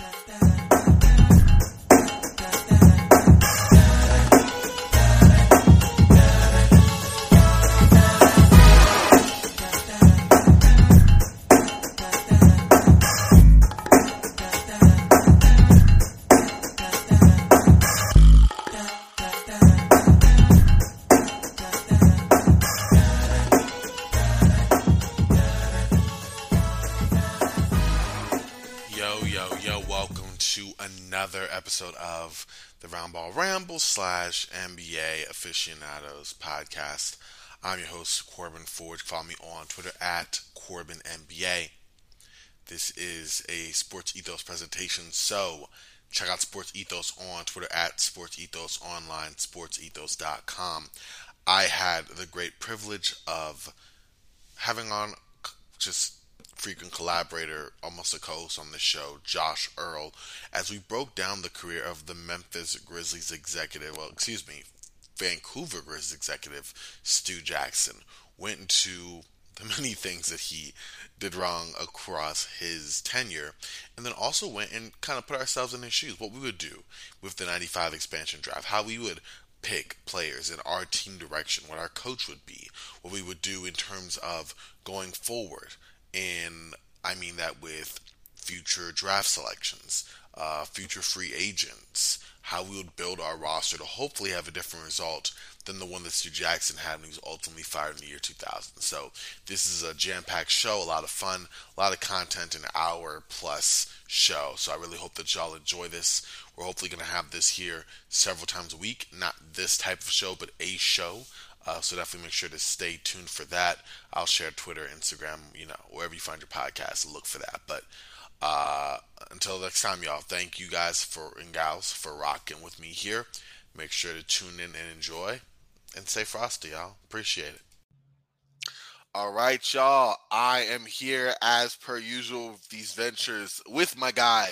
episode Ramble slash NBA aficionados podcast. I'm your host, Corbin Forge. Follow me on Twitter at Corbin NBA. This is a Sports Ethos presentation, so check out Sports Ethos on Twitter at Sports Ethos Online, sportsethos.com. I had the great privilege of having on just frequent collaborator, almost a co-host on the show, Josh Earl, as we broke down the career of the Memphis Grizzlies executive, well, excuse me, Vancouver Grizzlies executive Stu Jackson, went into the many things that he did wrong across his tenure, and then also went and kind of put ourselves in his shoes, what we would do with the 95 expansion draft, how we would pick players in our team direction, what our coach would be, what we would do in terms of going forward and I mean that with future draft selections, uh, future free agents, how we would build our roster to hopefully have a different result than the one that Stu Jackson had when he was ultimately fired in the year 2000. So this is a jam-packed show, a lot of fun, a lot of content, an hour plus show. So I really hope that y'all enjoy this. We're hopefully going to have this here several times a week. Not this type of show, but a show. Uh, so definitely make sure to stay tuned for that. I'll share Twitter, Instagram, you know, wherever you find your podcast, look for that. But uh, until next time, y'all, thank you guys for and gals for rocking with me here. Make sure to tune in and enjoy, and stay frosty, y'all. Appreciate it. All right, y'all. I am here as per usual these ventures with my guy,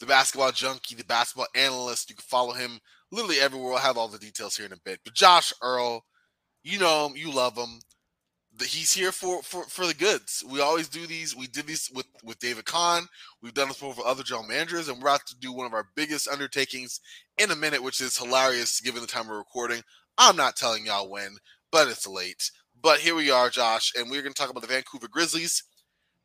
the basketball junkie, the basketball analyst. You can follow him literally everywhere. I'll have all the details here in a bit. But Josh Earl, you know him, you love him. He's here for, for, for the goods. We always do these. We did these with, with David Kahn. We've done this before for other general managers, and we're about to do one of our biggest undertakings in a minute, which is hilarious given the time we're recording. I'm not telling y'all when, but it's late. But here we are, Josh, and we're going to talk about the Vancouver Grizzlies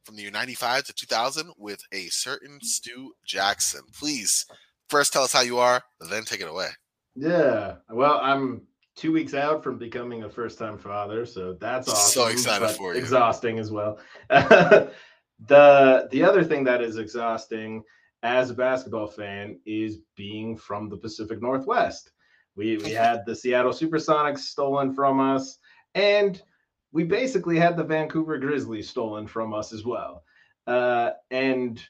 from the year 95 to 2000 with a certain Stu Jackson. Please, first tell us how you are, then take it away. Yeah. Well, I'm two weeks out from becoming a first time father, so that's awesome. So excited for you. Exhausting as well. the the other thing that is exhausting as a basketball fan is being from the Pacific Northwest. We we had the Seattle Supersonics stolen from us, and we basically had the Vancouver Grizzlies stolen from us as well. Uh, and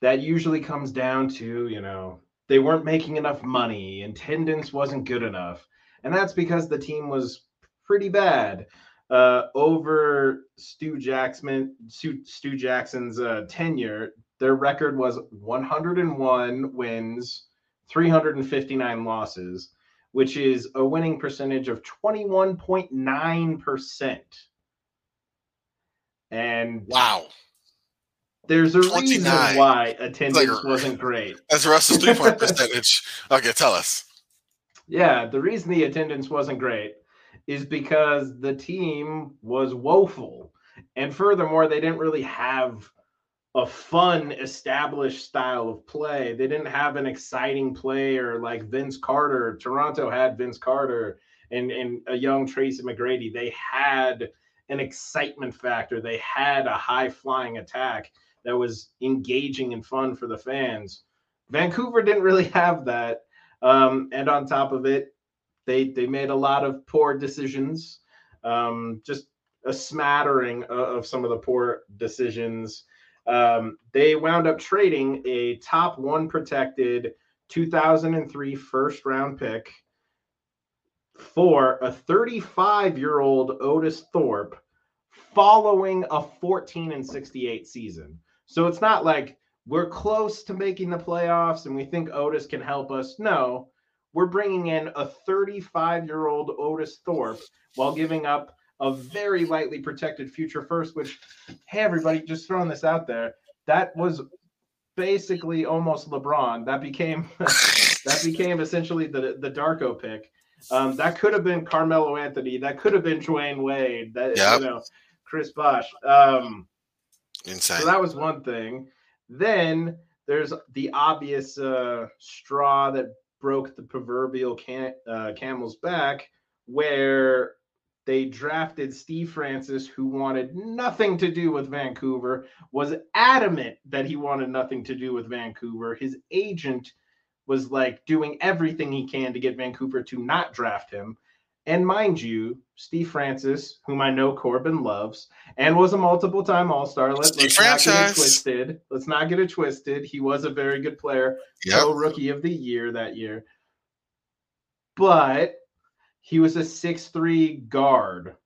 that usually comes down to, you know, they weren't making enough money, attendance wasn't good enough and that's because the team was pretty bad uh, over Stu Jackson. Stu, Stu Jackson's uh, tenure, their record was 101 wins, 359 losses, which is a winning percentage of 21.9 percent. And wow, there's a 29. reason why attendance like, wasn't great. That's Russ's three point percentage. Okay, tell us. Yeah, the reason the attendance wasn't great is because the team was woeful. And furthermore, they didn't really have a fun established style of play. They didn't have an exciting player like Vince Carter. Toronto had Vince Carter and, and a young Tracy McGrady. They had an excitement factor. They had a high flying attack that was engaging and fun for the fans. Vancouver didn't really have that. Um, and on top of it, they they made a lot of poor decisions. Um, just a smattering of, of, some of the poor decisions. Um, they wound up trading a top one protected 2003 first round pick for a 35 year old Otis Thorpe following a 14 and 68 season. So it's not like we're close to making the playoffs and we think Otis can help us. No, we're bringing in a 35 year old Otis Thorpe while giving up a very lightly protected future first, which, hey, everybody, just throwing this out there, that was basically almost LeBron. That became that became essentially the the Darko pick. Um, that could have been Carmelo Anthony. That could have been Dwyane Wade. That yep. you know, Chris Bosh. Um, Insane. So that was one thing. Then there's the obvious uh, straw that broke the proverbial cam- uh, camel's back, where they drafted Steve Francis, who wanted nothing to do with Vancouver, was adamant that he wanted nothing to do with Vancouver. His agent was like doing everything he can to get Vancouver to not draft him. And mind you, Steve Francis, whom I know Corbin loves, and was a multiple time All Star. Let's, let's not get it twisted. Let's not get it twisted. He was a very good player, yep. co rookie of the year that year. But he was a six-three guard,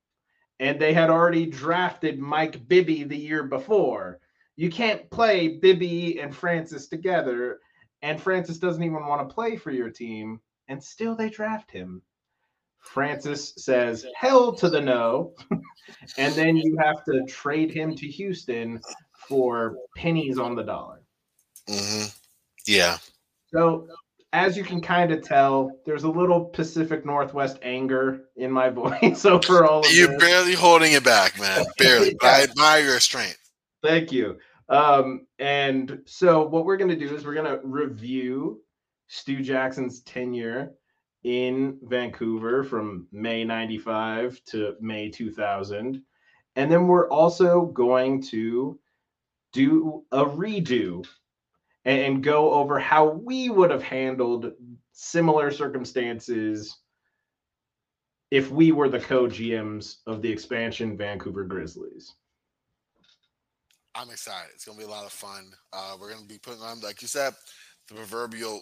and they had already drafted Mike Bibby the year before. You can't play Bibby and Francis together, and Francis doesn't even want to play for your team, and still they draft him. Francis says hell to the no, and then you have to trade him to Houston for pennies on the dollar. Mm-hmm. Yeah. So as you can kind of tell, there's a little Pacific Northwest anger in my voice over all of You're this. barely holding it back, man. Barely. yeah. I admire your strength. Thank you. Um, and so what we're going to do is we're going to review Stu Jackson's tenure in Vancouver from May 95 to May 2000. And then we're also going to do a redo and, go over how we would have handled similar circumstances if we were the co-GMs of the expansion Vancouver Grizzlies. I'm excited. It's gonna be a lot of fun. Uh, we're gonna be putting on, like you said, the proverbial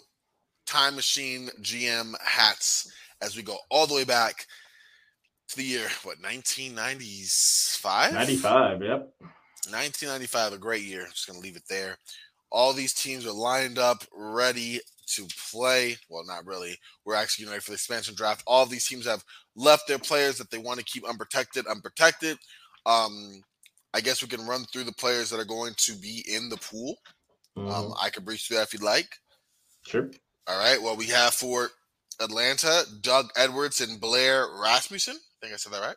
time machine GM hats as we go all the way back to the year what 1995. 95. Yep. 1995, a great year. Just gonna leave it there. All these teams are lined up, ready to play. Well, not really. We're actually getting ready for the expansion draft. All these teams have left their players that they want to keep unprotected, unprotected. Um, I guess we can run through the players that are going to be in the pool. Um, mm-hmm. Um, I could breeze through that if you'd like. Sure. All right. Well, we have for Atlanta, Doug Edwards and Blair Rasmussen. I think I said that right.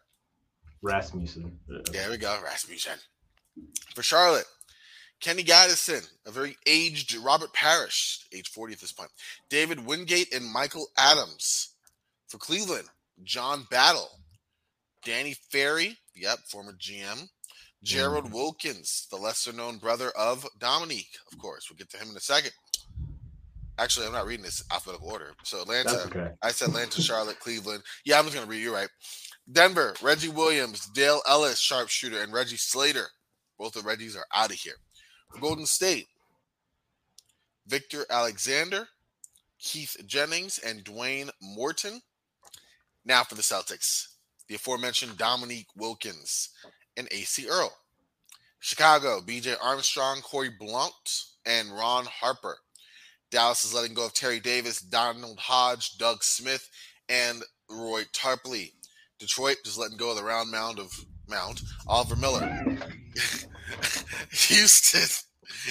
Rasmussen. Yeah. There we go, Rasmussen. For Charlotte, Kenny Gattison, a very aged Robert Parish, age 40 at this point. David Wingate and Michael Adams. For Cleveland, John Battle. Danny Ferry, yep, former GM. Gerald mm. Wilkins, the lesser known brother of Dominique, of course. We'll get to him in a second. Actually, I'm not reading this alphabetical order. So Atlanta, okay. I said Atlanta, Charlotte, Cleveland. Yeah, I'm just going to read you right. Denver, Reggie Williams, Dale Ellis, sharpshooter, and Reggie Slater. Both the Reggies are out of here. Golden State, Victor Alexander, Keith Jennings, and Dwayne Morton. Now for the Celtics, the aforementioned Dominique Wilkins and Acie Earl. Chicago, BJ Armstrong, Corey Blount, and Ron Harper. Dallas is letting go of Terry Davis, Donald Hodge, Doug Smith, and Roy Tarpley. Detroit just letting go of the round mound of mound, Oliver Miller. Houston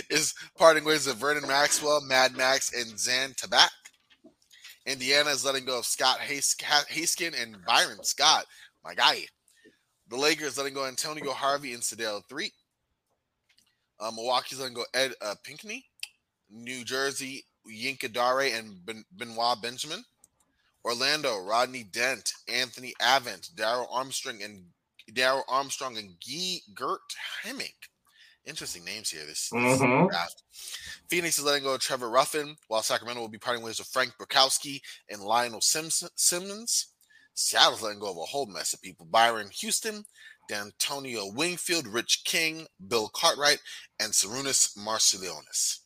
is parting ways with Vernon Maxwell, Mad Max, and Zan Tabak. Indiana is letting go of Scott Haskin and Byron Scott, my guy. The Lakers letting go Antonio Harvey and Sedale Threatt. Uh, Milwaukee's letting go Ed uh, Pinckney. New Jersey, Yinka Dare and ben- Benoit Benjamin. Orlando, Rodney Dent, Anthony Avent, Darrell Armstrong, and Darrell Armstrong and Guy Geert Hammink. Interesting names here. This, this mm-hmm. draft. Phoenix is letting go of Trevor Ruffin, while Sacramento will be parting ways with Frank Brickowski and Lionel Sims- Simmons. Seattle's letting go of a whole mess of people. Byron Houston, Dontonio Wingfield, Rich King, Bill Cartwright, and Sarunas Marciulionis.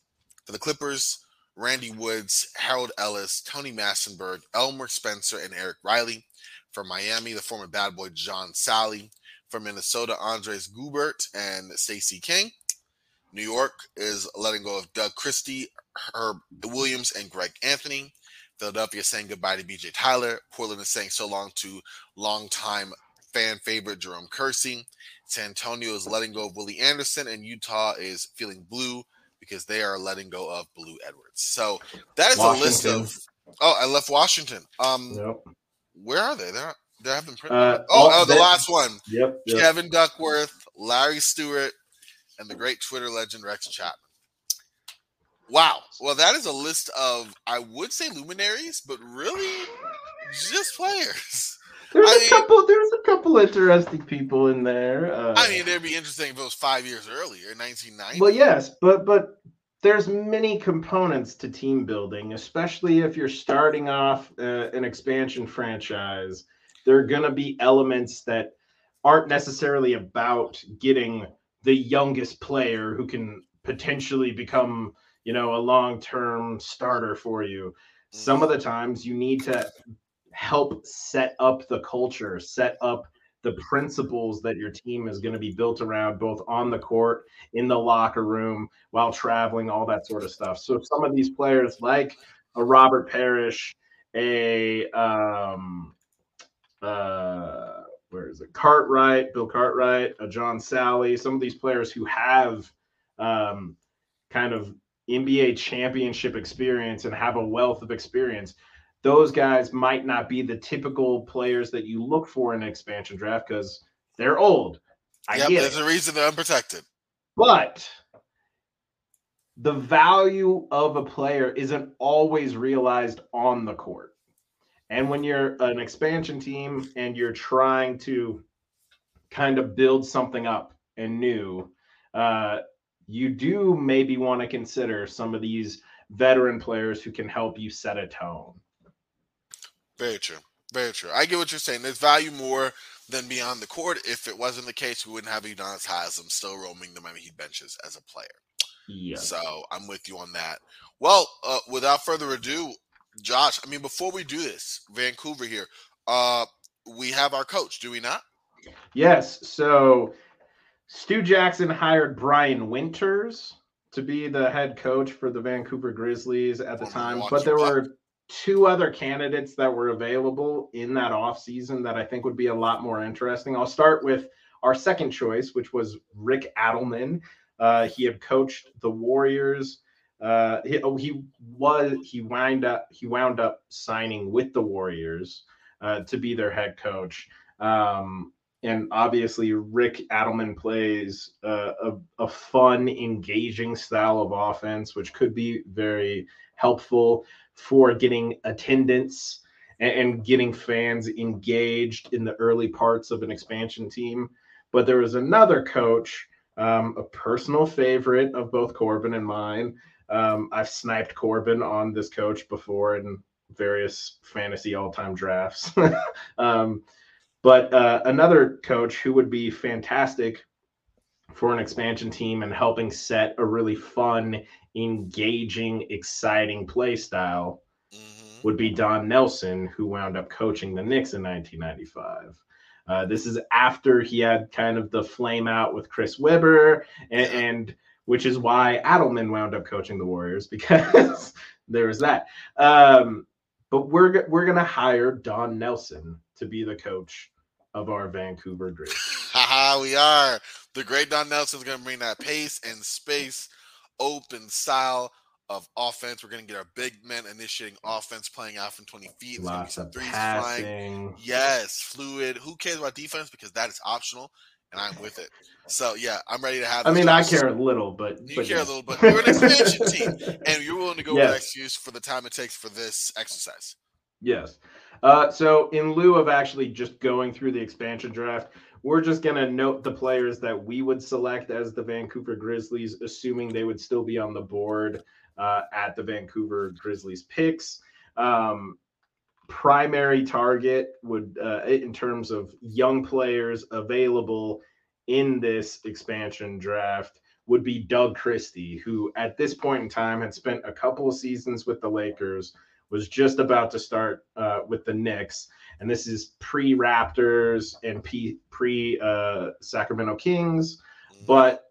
For the Clippers, Randy Woods, Harold Ellis, Tony Massenburg, Elmore Spencer, and Eric Riley. From Miami, the former bad boy John Salley. From Minnesota, Andres Guibert and Stacey King. New York is letting go of Doug Christie, Herb Williams, and Greg Anthony. Philadelphia saying goodbye to BJ Tyler. Portland is saying so long to longtime fan favorite Jerome Kersey. San Antonio is letting go of Willie Anderson, and Utah is feeling blue because they are letting go of Blue Edwards. So that is Washington. a list of. Oh, I left Washington. Um, yep. where are they? They're they haven't printed. Uh, oh, oh, the last one. Yep, yep. Kevin Duckworth, Larry Stewart, and the great Twitter legend Rex Chapman. Wow. Well, that is a list of I would say luminaries, but really just players. There's I a mean, couple. There's a couple interesting people in there. Uh, I mean, it'd be interesting if it was five years earlier, 1990. Well, yes, but but there's many components to team building, especially if you're starting off uh, an expansion franchise. There are going to be elements that aren't necessarily about getting the youngest player who can potentially become, you know, a long-term starter for you. Some of the times you need to help set up the culture, set up the principles that your team is going to be built around, both on the court, in the locker room, while traveling, all that sort of stuff. So some of these players, like a Robert Parish, a um, uh, where is it? Cartwright, Bill Cartwright, a John Salley, some of these players who have um, kind of NBA championship experience and have a wealth of experience those guys might not be the typical players that you look for in an expansion draft because they're old. I yep, there's it. a reason they're unprotected. But the value of a player isn't always realized on the court. And when you're an expansion team and you're trying to kind of build something up and new, uh, you do maybe want to consider some of these veteran players who can help you set a tone. Very true. Very true. I get what you're saying. There's value more than beyond the court. If it wasn't the case, we wouldn't have Udonis Haslem still roaming the Miami Heat benches as a player. Yeah. So I'm with you on that. Well, uh, without further ado, Josh, I mean, before we do this, Vancouver here, uh, we have our coach, do we not? Yes. So Stu Jackson hired Brian Winters to be the head coach for the Vancouver Grizzlies at the time, but there were two other candidates that were available in that offseason that I think would be a lot more interesting. I'll start with our second choice, which was Rick Adelman. Uh, he had coached the Warriors. Uh, he, oh, he was he wound up he wound up signing with the Warriors uh, to be their head coach. Um, and obviously, Rick Adelman plays a, a fun, engaging style of offense, which could be very helpful for getting attendance and, and getting fans engaged in the early parts of an expansion team. But there was another coach, um, a personal favorite of both Corbin and mine. Um, I've sniped Corbin on this coach before in various fantasy all-time drafts. um, but uh, another coach who would be fantastic for an expansion team and helping set a really fun, engaging, exciting play style mm-hmm. would be Don Nelson, who wound up coaching the Knicks in 1995. Uh, this is after he had kind of the flame out with Chris Webber, and, and which is why Adelman wound up coaching the Warriors because there was that. Um, but we're we're gonna hire Don Nelson to be the coach of our Vancouver Grizzlies. Haha, we are. The great Don Nelson is going to bring that pace and space, open style of offense. We're going to get our big men initiating offense, playing out from 20 feet. Lots of passing. Flying. Yes, fluid. Who cares about defense? Because that is optional, and I'm with it. So yeah, I'm ready to have. I mean, I care a little, but you but care yes. a little, but you're an expansion team, and you're willing to go yes. with excuse for the time it takes for this exercise. Yes. Uh, so, in lieu of actually just going through the expansion draft, we're just going to note the players that we would select as the Vancouver Grizzlies, assuming they would still be on the board uh, at the Vancouver Grizzlies picks. Um, primary target would, uh, in terms of young players available in this expansion draft, would be Doug Christie, who at this point in time had spent a couple of seasons with the Lakers was just about to start uh, with the Knicks, and this is pre Raptors and pre uh, Sacramento Kings. Mm-hmm. But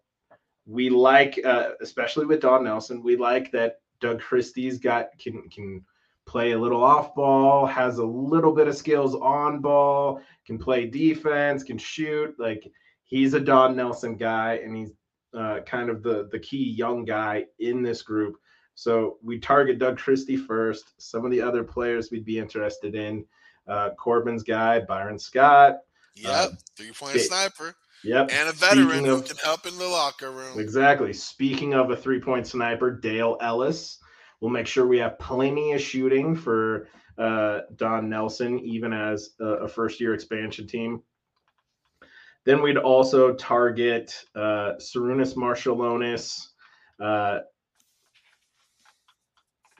we like, uh, especially with Don Nelson, we like that Doug Christie's got can can play a little off ball, has a little bit of skills on ball, can play defense, can shoot. Like he's a Don Nelson guy, and he's uh, kind of the the key young guy in this group. So we target Doug Christie first. Some of the other players we'd be interested in: uh, Corbin's guy, Byron Scott. Yep, uh, three point sniper. Yep, and a veteran who can help in the locker room. Exactly. Speaking of a three point sniper, Dale Ellis. We'll make sure we have plenty of shooting for uh, Don Nelson, even as a, a first year expansion team. Then we'd also target uh, Sarunas Marciulionis, uh,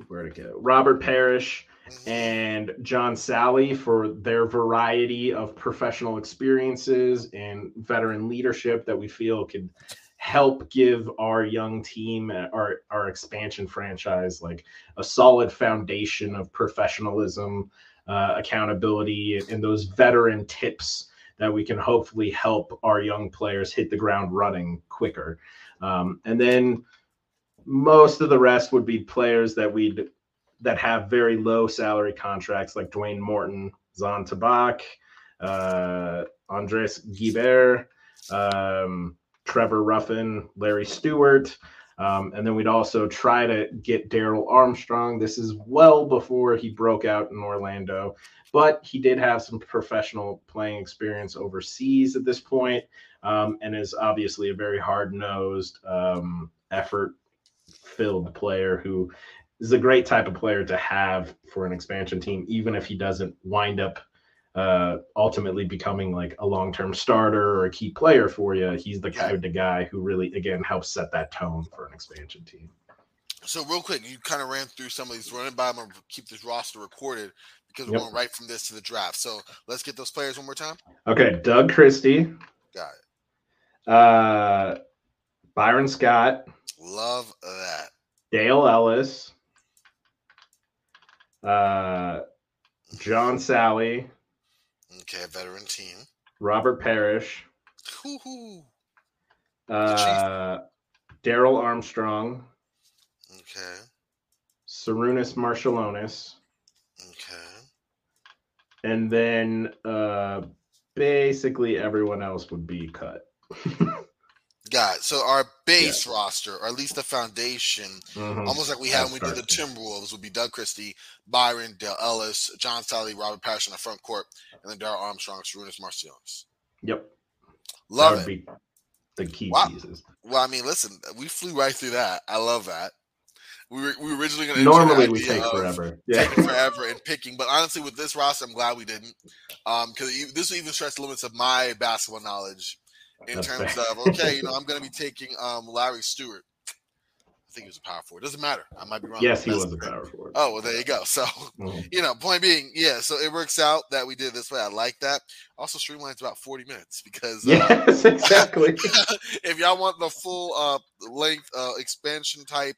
where to go? Robert Parish. And John Salley for their variety of professional experiences and veteran leadership that we feel could help give our young team, our our expansion franchise, like a solid foundation of professionalism, uh, accountability, and those veteran tips that we can hopefully help our young players hit the ground running quicker. Um, and then most of the rest would be players that we that have very low salary contracts, like Dwayne Morton, Zan Tabak, uh, Andres Guibert, um, Trevor Ruffin, Larry Stewart. Um, and then we'd also try to get Darrell Armstrong. This is well before he broke out in Orlando, but he did have some professional playing experience overseas at this point, um, and is obviously a very hard nosed, um, effort filled player who is a great type of player to have for an expansion team, even if he doesn't wind up uh, ultimately becoming like a long-term starter or a key player for you. He's the kind of guy who really, again, helps set that tone for an expansion team. So real quick, you kind of ran through some of these running by. I'm gonna keep this roster recorded because we're yep. going right from this to the draft. So let's get those players one more time. Okay, Doug Christie. Got it. Uh, Byron Scott. Love that. Dale Ellis. Uh, John Salley. Okay, veteran team. Robert Parish. Uh, Darrell Armstrong. Okay. Sarunas Marciulionis. Okay. And then uh, basically everyone else would be cut. Got it. So our base yeah. roster, or at least the foundation, mm-hmm. almost like we had when we did the Timberwolves, would be Doug Christie, Byron, Dale Ellis, John Salley, Robert Parish in the front court, and then Darrell Armstrong, Sarunas Marciulionis. Yep. Love it. the key wow. pieces. Well, I mean, listen, we flew right through that. I love that. We were, we were originally going to normally we take forever, yeah, forever in picking. But honestly, with this roster, I'm glad we didn't, um, because this will even stretch the limits of my basketball knowledge in That's terms of okay, you know, I'm going to be taking um, Larry Stewart. I think he was a power forward. Doesn't matter. I might be wrong. Yes, he was a power forward. Oh well, there you go. So, mm-hmm. you know, point being, yeah. So it works out that we did this way. I like that. Also, streamlines about 40 minutes because uh, yes, exactly. if y'all want the full uh, length uh, expansion type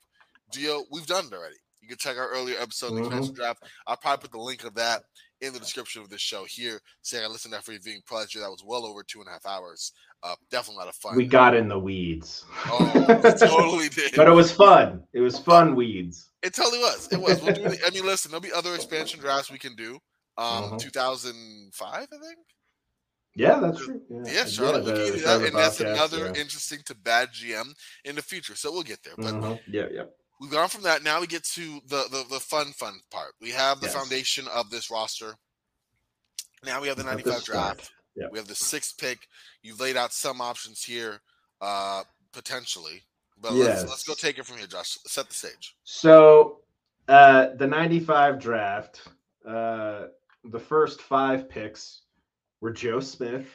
deal, we've done it already. You can check our earlier episode, mm-hmm. the expansion draft. I'll probably put the link of that in the description of this show here, saying I listened to that for your viewing pleasure. That was well over two and a half hours. Uh, definitely not a fun. We got in the weeds. Oh, totally did. but it was fun. It was fun weeds. It totally was. It was. We'll do I mean, listen, there'll be other expansion drafts we can do. Um, uh-huh. 2005, I think. Yeah, that's true. Yeah, yeah Charlotte, yeah, the, that, and that's another yeah. interesting to bad GM in the future. So we'll get there. But uh-huh. yeah, yeah. We've gone from that. Now we get to the the, the fun, fun part. We have the yes. foundation of this roster. Now we have the 95 draft. Yeah. We have the sixth pick. You've laid out some options here, uh, potentially. But yes. let's, let's go take it from here, Josh. Set the stage. So, uh, the 95 draft, uh, the first five picks were Joe Smith,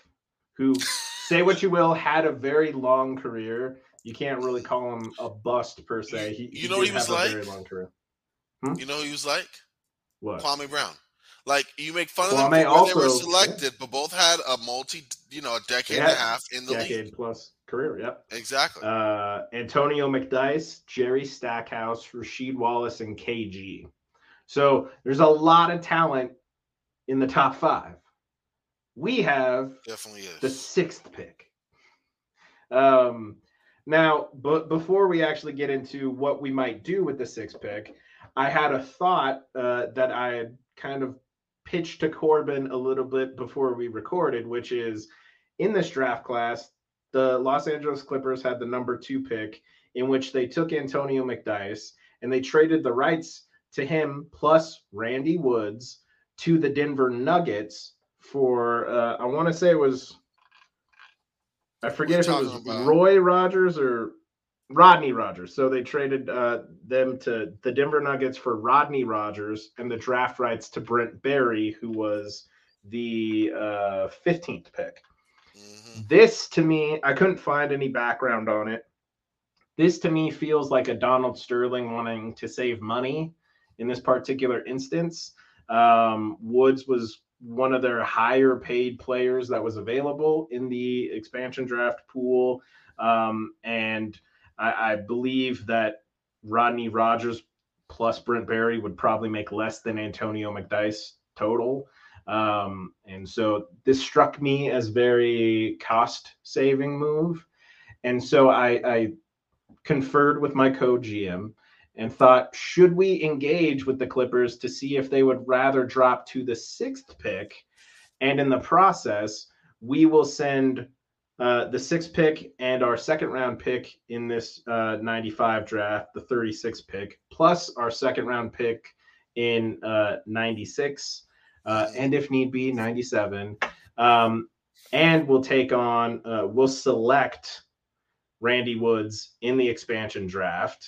who, say what you will, had a very long career. You can't really call him a bust per se. He, you know he, he was like? Very long career. Hmm? You know who he was like? What? Kwame Brown. Like you make fun well, of them when they were selected, yeah. but both had a multi, you know, a decade and a half in the decade league. plus career. Yep, exactly. Uh, Antonio McDyess, Jerry Stackhouse, Rasheed Wallace, and KG. So there's a lot of talent in the top five. We have definitely is. the sixth pick. Um, now, but before we actually get into what we might do with the sixth pick, I had a thought uh, that I had kind of pitched to Corbin a little bit before we recorded, which is in this draft class, the Los Angeles Clippers had the number two pick, in which they took Antonio McDyess and they traded the rights to him plus Randy Woods to the Denver Nuggets for uh, I want to say it was I forget if it was about? Roy Rogers or Rodney Rogers. So they traded uh, them to the Denver Nuggets for Rodney Rogers and the draft rights to Brent Barry, who was the uh, 15th pick. Mm-hmm. This to me, I couldn't find any background on it. This to me feels like a Donald Sterling wanting to save money in this particular instance. Um, Woods was one of their higher paid players that was available in the expansion draft pool. Um, and I, I, believe that Rodney Rogers plus Brent Barry would probably make less than Antonio McDyess total. Um, and so this struck me as very cost saving move. And so I, I conferred with my co GM and thought, should we engage with the Clippers to see if they would rather drop to the sixth pick? And in the process, we will send uh, the sixth pick and our second round pick in this uh, 95 draft, the 36th pick, plus our second round pick in uh, 96, uh, and if need be, 97. Um, and we'll take on, uh, we'll select Randy Woods in the expansion draft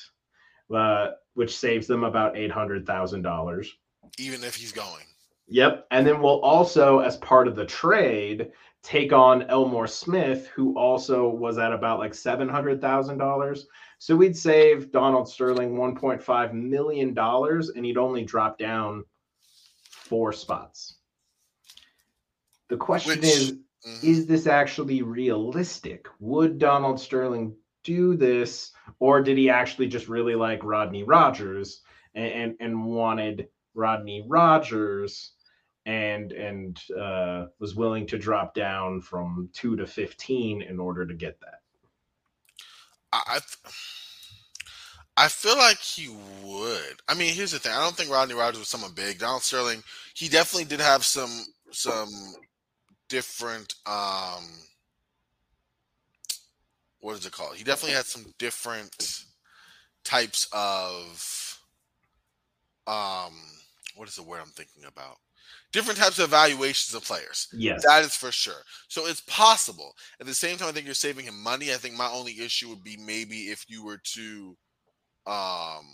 uh, which saves them about eight hundred thousand dollars. Even if he's going. Yep, and then we'll also, as part of the trade, take on Elmore Smith, who also was at about like seven hundred thousand dollars. So we'd save Donald Sterling one point five million dollars, and he'd only drop down four spots. The question Which, is, mm-hmm. is this actually realistic? Would Donald Sterling do this, or did he actually just really like Rodney Rogers and and, and wanted Rodney Rogers and and uh, was willing to drop down from two to fifteen in order to get that? I I feel like he would. I mean, here's the thing. I don't think Rodney Rogers was someone big. Donald Sterling, he definitely did have some some different um what is it called? He definitely had some different types of um what is the word I'm thinking about? Different types of evaluations of players. Yes. That is for sure. So it's possible. At the same time, I think you're saving him money. I think my only issue would be maybe if you were to um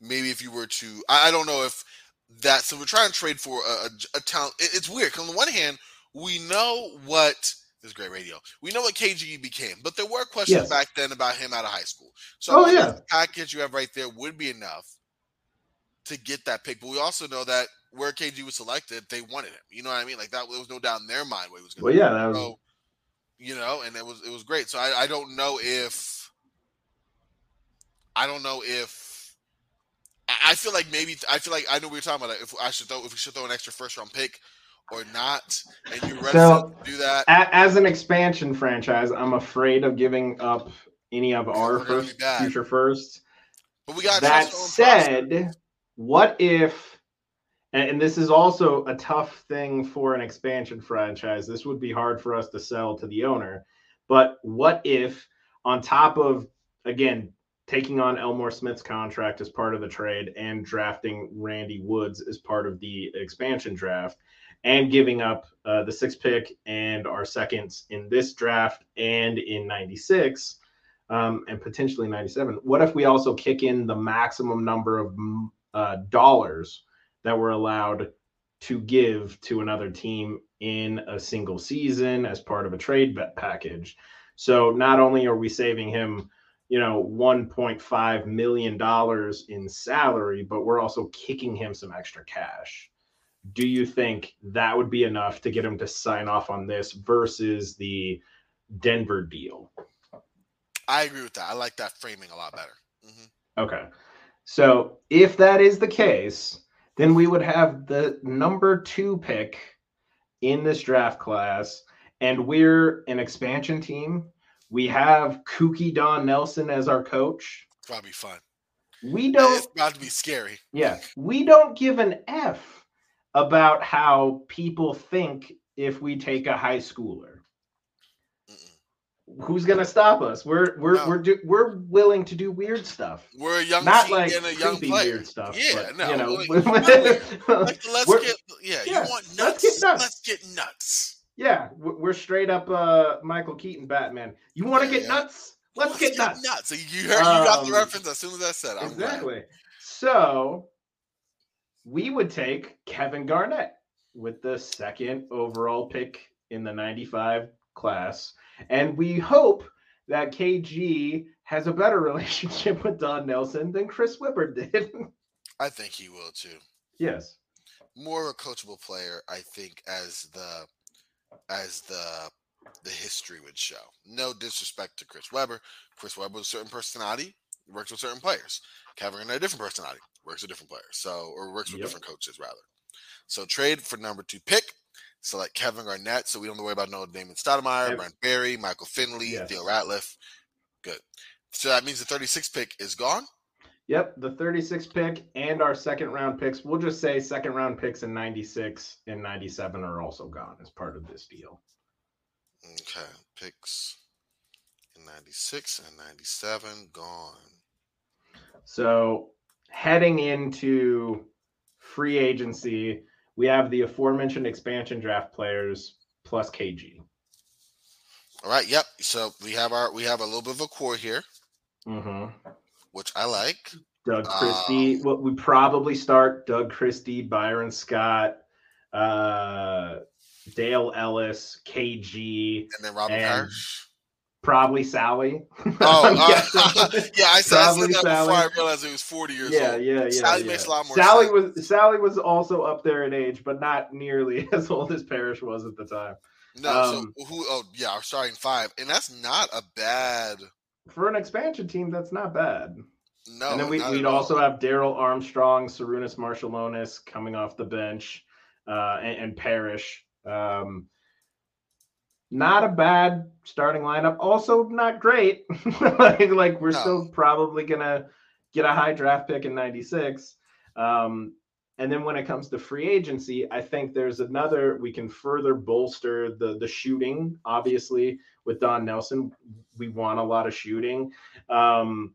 maybe if you were to I, I don't know if that so we're trying to trade for a, a, a talent. It, it's weird. On the one hand, we know what this is great radio. We know what KGE became, but there were questions yes. back then about him out of high school. So oh, yeah. the package you have right there would be enough to get that pick. But we also know that where KG was selected, they wanted him. You know what I mean? Like that, there was no doubt in their mind what he was going to well, yeah, that was... you know, and it was it was great. So I, I don't know if I don't know if I feel like maybe I feel like I know we were talking about that. If I should throw if we should throw an extra first round pick or not, and you so, do that. As an expansion franchise, I'm afraid of giving up any of our first future firsts. But we got that said. What if? And this is also a tough thing for an expansion franchise. This would be hard for us to sell to the owner. But what if, on top of again taking on Elmore Smith's contract as part of the trade and drafting Randy Woods as part of the expansion draft, and giving up uh, the sixth pick and our seconds in this draft and in 96 um, and potentially 97. What if we also kick in the maximum number of uh, dollars that we're allowed to give to another team in a single season as part of a trade bet package? So not only are we saving him, you know, 1.5 million dollars in salary, but we're also kicking him some extra cash do you think that would be enough to get him to sign off on this versus the Denver deal? I agree with that. I like that framing a lot better. Mm-hmm. Okay. So if that is the case, then we would have the number two pick in this draft class, and we're an expansion team. We have Kooky Don Nelson as our coach. It's about to be fun. We don't. It's about to be scary. Yeah, we don't give an F about how people think if we take a high schooler. Who's gonna stop us? We're we're No. we're do, we're willing to do weird stuff. We're a young Not like and a young creepy player. weird stuff. Yeah, but, no, you know, like- Like, let's get yeah, yeah, You want nuts? let's get nuts. Let's get nuts. yeah, we're straight up uh Michael Keaton Batman. You want to Yeah, get yeah. nuts? Let's, get, nuts. So you heard, you got the Um, reference as soon as I said. I'm glad. Exactly. So we would take Kevin Garnett with the second overall pick in the 95 class. And we hope that KG has a better relationship with Don Nelson than Chris Webber did. I think he will too. yes. More of a coachable player, I think, as the as the the history would show. No disrespect to Chris Webber. Chris Webber was a certain personality, works with certain players. Kevin a different personality, works with different players. So or works with Yep. different coaches rather. So trade for number two pick. Select Kevin Garnett, so we don't have to worry about no Damon Stoudamire, Yep. Brent Barry, Michael Finley, Yes. Theo Ratliff. Good. So that means the 36th pick is gone. Yep, the 36th pick and our second round picks. We'll just say second round picks in 96 and 97 are also gone as part of this deal. Okay, picks in 96 and 97 gone. So heading into free agency, we have the aforementioned expansion draft players plus KG. All right, yep. So we have our we have a little bit of a core here, hmm which I like. Doug Christie. Um, well, we probably start Doug Christie, Byron Scott, uh, Dale Ellis, KG, And then Robin And- Parish. Probably Salley. Oh, uh, yeah, I said, I said that before Salley. I realized he was 40 years yeah, old. yeah, yeah. Salley yeah. makes a lot more Salley sense. was Salley was also up there in age, but not nearly as old as Parish was at the time. No, um, so who? Oh, yeah, our starting five, and that's not a bad. For an expansion team, that's not bad. No, and then we, we'd also have Darrell Armstrong, Sarunas Marciulionis coming off the bench, uh, and, and Parish. Um, not a bad starting lineup. Also, not great. like, like we're No. still probably gonna get a high draft pick in '96. Um, and then when it comes to free agency, I think there's another we can further bolster the the shooting. Obviously, with Don Nelson, we want a lot of shooting. Um,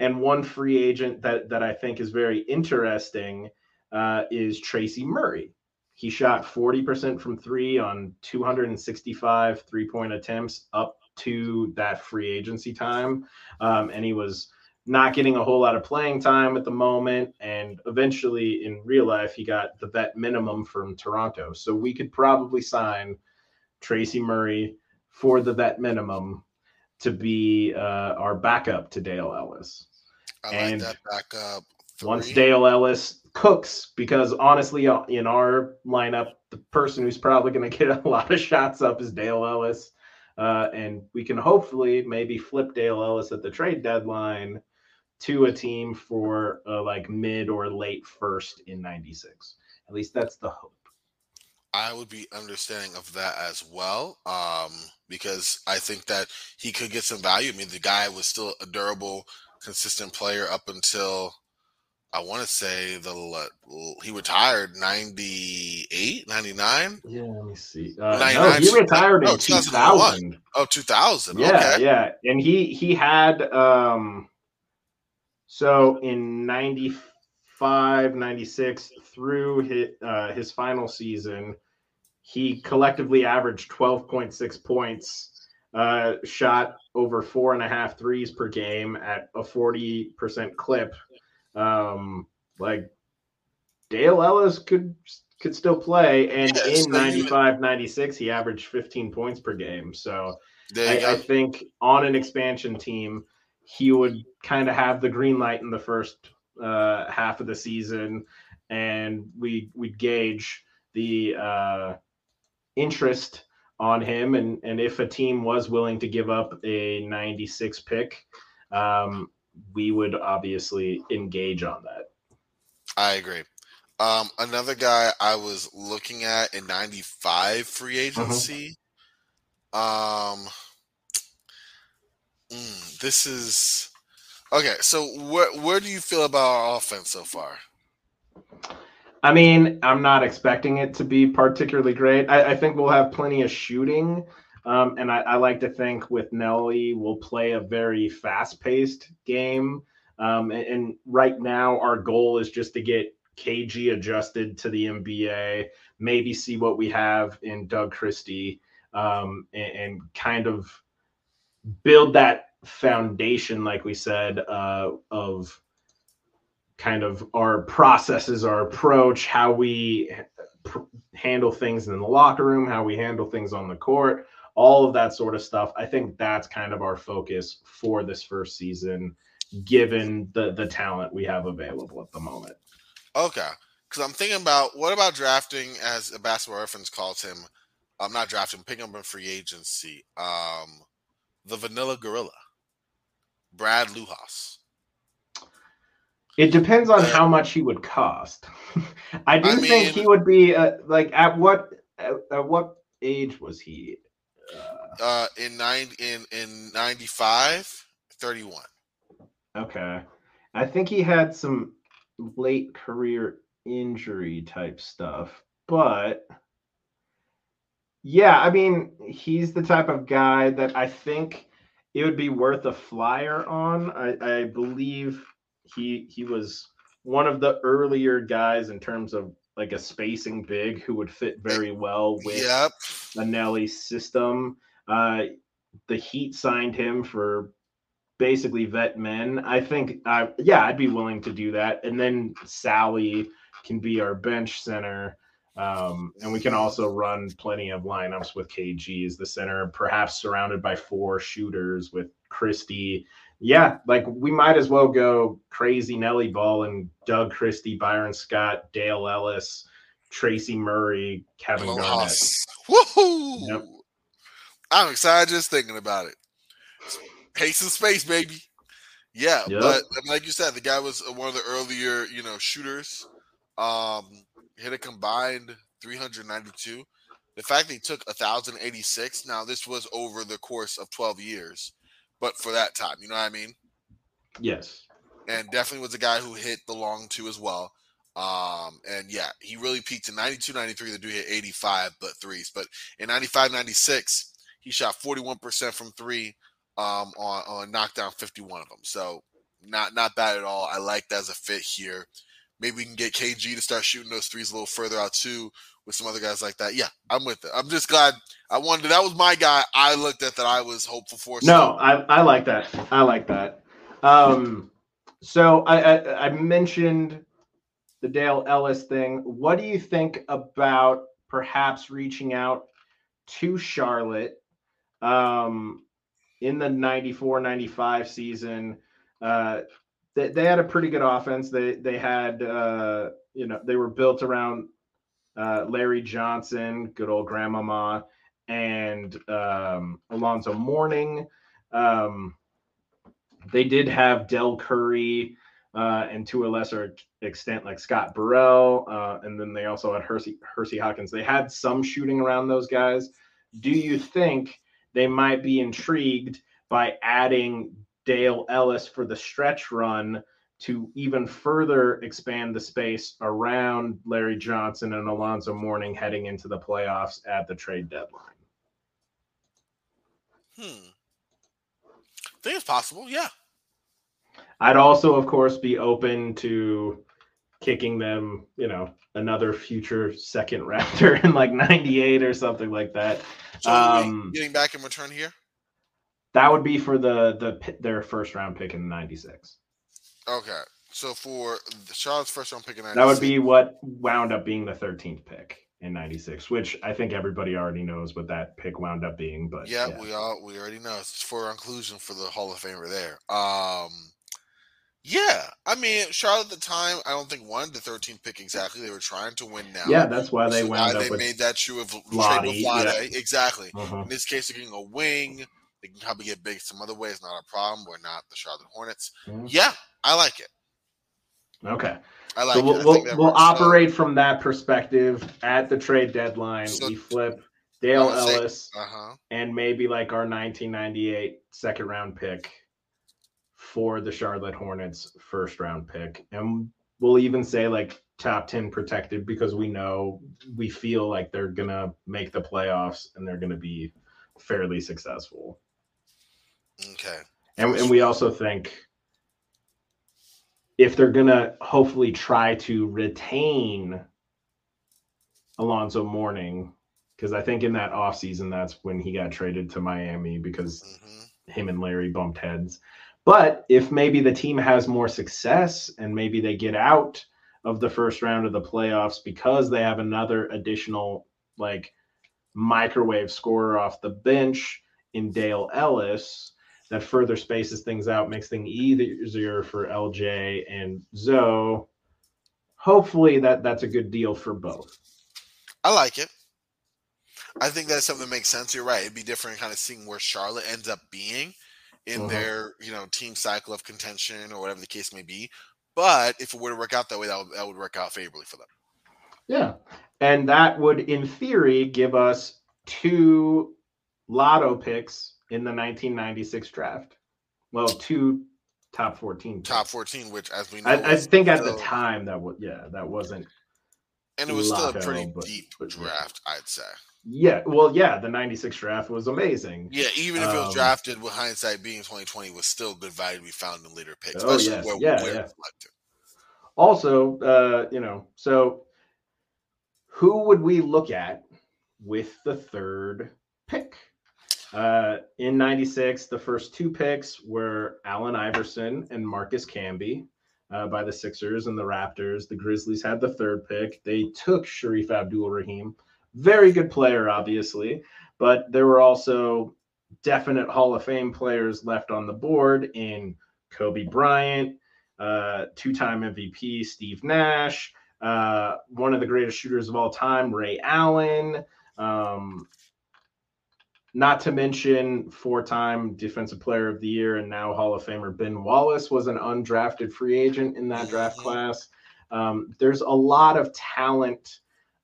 and one free agent that that I think is very interesting uh, is Tracy Murray. He shot 40% from three on 265 three point attempts up to that free agency time. Um, and he was not getting a whole lot of playing time at the moment. And eventually, in real life, he got the vet minimum from Toronto. So we could probably sign Tracy Murray for the vet minimum to be uh, our backup to Dale Ellis. I like that backup. Once. Dale Ellis cooks, because honestly, uh, in our lineup, the person who's probably going to get a lot of shots up is Dale Ellis. Uh, and we can hopefully maybe flip Dale Ellis at the trade deadline to a team for uh, like mid or late first in 96. At least that's the hope. I would be understanding of that as well, um, because I think that he could get some value. I mean, the guy was still a durable, consistent player up until I want to say the he retired 98, 99? Yeah, let me see. Uh, no, he retired no, in 2000. Oh, 2000. Yeah, okay. yeah. And he he had um so in 95, 96 through his uh his final season, he collectively averaged 12.6 points, uh shot over four and a half threes per game at a 40% clip. Um like Dale Ellis could could still play and Yeah, in so you- 95 96 he averaged 15 points per game. So I, I think on an expansion team, he would kind of have the green light in the first uh, half of the season, and we we'd gauge the uh, interest on him, and and if a team was willing to give up a 96 pick, um, we would obviously engage on that. I agree. Um, another guy I was looking at in '95 free Mm-hmm. agency. Um, mm, this is okay. So, where where do you feel about our offense so far? I mean, I'm not expecting it to be particularly great. I, I think we'll have plenty of shooting. Um, and I, I, like to think with Nelly, we'll play a very fast paced game. Um, and, and, right now, our goal is just to get KG adjusted to the NBA, maybe see what we have in Doug Christie, um, and, and, kind of build that foundation, like we said, uh, of kind of our processes, our approach, how we handle things in the locker room, how we handle things on the court, all of that sort of stuff. I think that's kind of our focus for this first season, given the the talent we have available at the moment. Okay, because I'm thinking about what about drafting, as a basketball reference calls him. I'm um, not drafting, picking up in free agency. Um, the Vanilla Gorilla, Brad Lohaus. It depends on how much he would cost. I do I think he would be uh, like at what at, at, what age was he? Uh, in nine in in 95, 31. Okay. I think he had some late career injury type stuff, but yeah, I mean, he's the type of guy that I think it would be worth a flyer on. I, I believe he he was one of the earlier guys in terms of like a spacing big who would fit very well with yep. A Nelly system. Uh, the Heat signed him for basically vet men. I think, uh, yeah, I'd be willing to do that. And then Salley can be our bench center. Um, and we can also run plenty of lineups with KG as the center, perhaps surrounded by four shooters with Christie yeah, like we might as well go crazy Nelly Ball and Doug Christie, Byron Scott, Dale Ellis, Tracy Murray, Kevin Hello, Garnett. Woohoo! Yep. I'm excited just thinking about it. Pace and space, baby. Yeah, yep. but like you said, the guy was one of the earlier, you know, shooters. Um, hit a combined 392. The fact that he took 1,086. Now, this was over the course of 12 years but for that time. You know what I mean? Yes. And definitely was a guy who hit the long two as well. Um, and yeah, he really peaked in 92, 93. The dude hit 85 but threes. But in 95, 96, he shot 41% from three um, on, on knockdown 51 of them. So not not bad at all. I like that as a fit here. Maybe we can get KG to start shooting those threes a little further out too with some other guys like that. Yeah, I'm with it. I'm just glad I wanted that was my guy I looked at that I was hopeful for. So. No, I, I like that. I like that. Um so I, I, I mentioned the Dale Ellis thing. What do you think about perhaps reaching out to Charlotte um in the 94 95 season? Uh they, they had a pretty good offense. They they had uh you know they were built around uh, Larry Johnson, good old grandmama, and um, Alonzo Mourning. Um, they did have Dell Curry, uh, and to a lesser extent, like Scott Burrell, uh, and then they also had Hersey, Hersey Hawkins. They had some shooting around those guys. Do you think they might be intrigued by adding Dale Ellis for the stretch run to even further expand the space around Larry Johnson and Alonzo Mourning heading into the playoffs at the trade deadline. Hmm. I think it's possible, yeah. I'd also, of course, be open to kicking them, you know, another future second rounder in like 98 or something like that. So um, getting back in return here? That would be for the the their first round pick in 96. Okay. So for Charlotte's first round pick in 96, that would be what wound up being the 13th pick in 96, which I think everybody already knows what that pick wound up being. But yeah, yeah. we all we already know it's for inclusion for the Hall of Famer there. Um yeah, I mean Charlotte at the time, I don't think won the 13th pick exactly. They were trying to win now. Yeah, that's why they so wound up. They made that true of Lottie, yeah. exactly. Uh-huh. In this case, they're getting a wing. They can probably get big some other ways, not a problem. We're not the Charlotte Hornets. Mm-hmm. Yeah, I like it. Okay. I like so we'll, we'll, we'll operate from that perspective at the trade deadline. So, we flip Dale Ellis uh-huh. and maybe like our 1998 second round pick for the Charlotte Hornets first round pick. And we'll even say like top 10 protected because we know we feel like they're going to make the playoffs and they're going to be fairly successful. Okay. And, and we also think if they're going to hopefully try to retain Alonzo Mourning, because I think in that offseason, that's when he got traded to Miami because mm-hmm. him and Larry bumped heads. But if maybe the team has more success and maybe they get out of the first round of the playoffs because they have another additional like microwave scorer off the bench in Dale Ellis, that further spaces things out, makes things easier for LJ and Zo. Hopefully that that's a good deal for both. I like it. I think that's something that makes sense. You're right. It'd be different kind of seeing where Charlotte ends up being in uh-huh. their, you know, team cycle of contention or whatever the case may be. But if it were to work out that way, that would, that would work out favorably for them. Yeah. And that would, in theory, give us two lotto picks in the 1996 draft. Well, two top 14. Top 14, which, as we know, I, I think at the time that was, yeah, that wasn't. And it was still a pretty but, deep but, draft, yeah. I'd say. Yeah, well, yeah, the '96 draft was amazing. Yeah, even if um, it was um, drafted with hindsight being 2020, was still good value to be found in later picks, oh, especially yes, where, yeah, where yeah. Also, uh, you know, so who would we look at with the third pick? Uh, in 96, the first two picks were Allen Iverson and Marcus Camby uh, by the Sixers and the Raptors. The Grizzlies had the third pick. They took Shareef Abdur-Rahim, very good player, obviously, but there were also definite Hall of Fame players left on the board in Kobe Bryant, uh, two time MVP Steve Nash, uh, one of the greatest shooters of all time, Ray Allen. Um, not to mention four-time Defensive Player of the Year and now Hall of Famer Ben Wallace was an undrafted free agent in that draft class. Um, there's a lot of talent